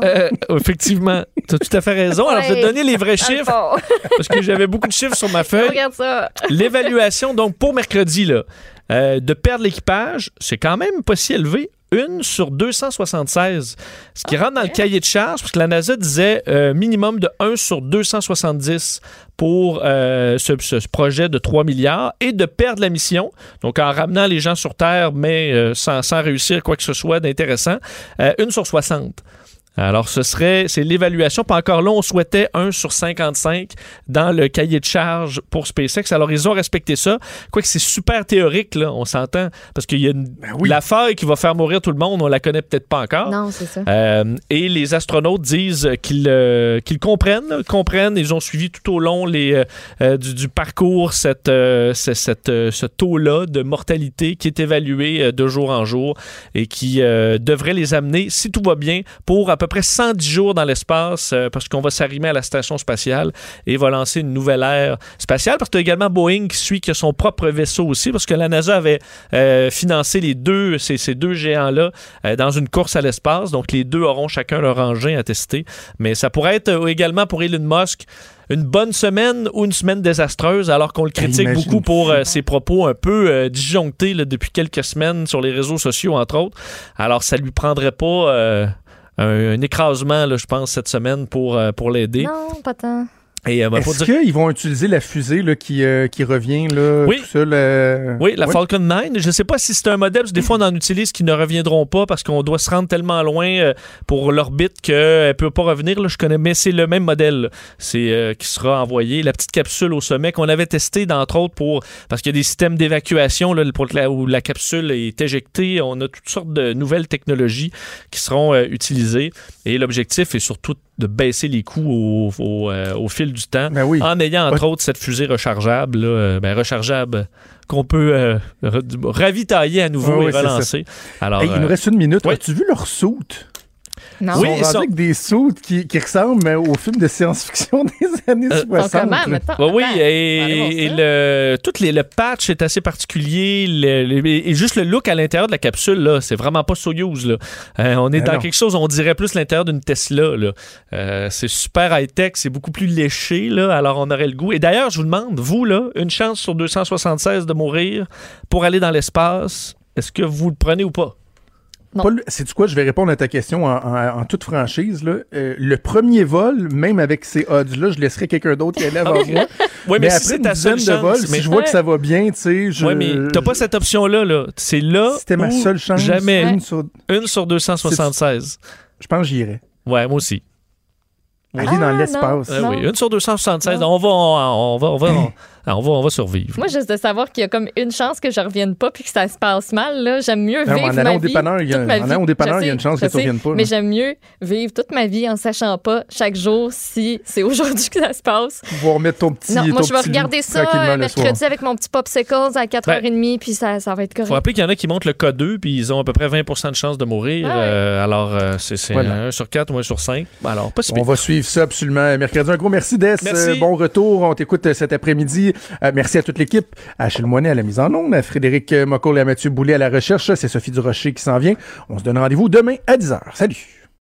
euh, effectivement, tu as tout à fait raison. Alors, je vais te donner les vrais chiffres fond. parce que j'avais beaucoup de chiffres sur ma feuille. Regarde ça. L'évaluation, donc, pour mercredi, là, euh, de perdre l'équipage, c'est quand même pas si élevé. Une sur 276. Ce qui rentre dans le cahier de charge, parce que la NASA disait euh, minimum de 1 sur 270 pour euh, ce, projet de 3 milliards et de perdre la mission. Donc, en ramenant les gens sur Terre, mais euh, sans, sans réussir quoi que ce soit d'intéressant. Une sur 60. Alors, ce serait, c'est l'évaluation. Puis encore là, on souhaitait 1 sur 55 dans le cahier de charge pour SpaceX. Alors, ils ont respecté ça. Quoique c'est super théorique, là, on s'entend, parce qu'il y a une, oui. la faille qui va faire mourir tout le monde, on la connaît peut-être pas encore. Non, c'est ça. Euh, et les astronautes disent qu'ils euh, qu'ils comprennent, comprennent. Ils ont suivi tout au long les, euh, du, du parcours cette, euh, ce- cette, euh, ce taux-là de mortalité qui est évalué euh, de jour en jour et qui euh, devrait les amener, si tout va bien, pour à peu près 110 jours dans l'espace euh, parce qu'on va s'arrimer à la station spatiale et va lancer une nouvelle ère spatiale. Parce que as également Boeing qui suit qui a son propre vaisseau aussi parce que la NASA avait euh, financé les deux, ces, ces deux géants-là euh, dans une course à l'espace. Donc, les deux auront chacun leur engin à tester. Mais ça pourrait être également pour Elon Musk une bonne semaine ou une semaine désastreuse, alors qu'on le critique imagine beaucoup pour euh, ses propos un peu euh, disjonctés là, depuis quelques semaines sur les réseaux sociaux, entre autres. Alors, ça lui prendrait pas euh, un, écrasement, je pense, cette semaine pour, euh, pour l'aider. Non, pas tant. Euh, ben, Est-ce dire- qu'ils vont utiliser la fusée là, qui, euh, qui revient, là, Oui. tout ça? là? Oui, la. Falcon 9. Je ne sais pas si c'est un modèle, parce que des fois on en utilise qui ne reviendront pas parce qu'on doit se rendre tellement loin euh, pour l'orbite qu'elle ne peut pas revenir. Là, je connais, mais c'est le même modèle. C'est euh, qui sera envoyé. La petite capsule au sommet qu'on avait testé, d'entre autres, pour parce qu'il y a des systèmes d'évacuation là, pour la- où la capsule est éjectée. On a toutes sortes de nouvelles technologies qui seront euh, utilisées. Et l'objectif est surtout de baisser les coûts au, au, euh, au fil du temps Ben oui. en ayant entre autres cette fusée rechargeable, là, euh, ben, rechargeable qu'on peut euh, ravitailler à nouveau et relancer. Alors, Hey, il nous reste une minute. As-tu vu leur soute? Non. Ils Oui, sont ils sont- avec des soutes qui, qui ressemblent euh, aux films de science-fiction des années Euh, 60. comment, là. mettons? Ouais, oui, Attends, et, le, tout les, le patch est assez particulier. le- le- et juste le look à l'intérieur de la capsule, là, c'est vraiment pas Soyuz. Là. Euh, on est Ben dans non. quelque chose, on dirait plus l'intérieur d'une Tesla. Là. Euh, c'est super high-tech, c'est beaucoup plus léché. Là, alors on aurait le goût. Et d'ailleurs, je vous demande, vous, là, une chance sur 276 de mourir pour aller dans l'espace, est-ce que vous le prenez ou pas? Paul, sais-tu quoi? Je vais répondre à ta question en, en- en toute franchise. Là. Euh, le premier vol, même avec ces odds-là, je laisserai quelqu'un d'autre qui allait avant moi. Oui, mais, mais si après c'est une ta dizaine seule de vols, chance. si mais je vois que ça va bien, tu sais, je... Ouais, mais t'as pas cette option-là. Là. C'est là. C'était ma ou seule chance. Jamais. Une sur- Une sur 276. Je pense que j'irais. Ouais, moi aussi. Aller Ah, dans non. l'espace. Euh, Non. oui, une sur 276. Non. On va, on, va, on va, on, on va, on va survivre. Moi, juste de savoir qu'il y a comme une chance que je revienne pas puis que ça se passe mal, là, j'aime mieux Non, vivre en ma allant au vie. dépanneur, il y a- toute ma en vie. allant au dépanneur, il y a une chance que tu reviennes pas, là. Mais j'aime mieux vivre toute ma vie en sachant pas chaque jour si c'est aujourd'hui que ça se passe. Pouvoir mettre ton petit Non, moi, ton je vais regarder ça euh, mercredi avec mon petit popsicles à 4h30 puis ça, ça va être faut correct. rappeler qu'il y en a qui montent le K2 puis ils ont à peu près 20 de chances de mourir. Ah ouais. Euh, alors, euh, c'est c'est Voilà. un sur 4 ou un sur 5. Alors, pas si On va suivre ça absolument. Mercredi, un gros merci, Des. Merci. Euh, bon retour. On t'écoute euh, cet après-midi. Euh, merci à toute l'équipe. À Achille à la mise en onde, Frédéric Mocoll et à Mathieu Boulet à la recherche. C'est Sophie Durocher qui s'en vient. On se donne rendez-vous demain à 10h. Salut!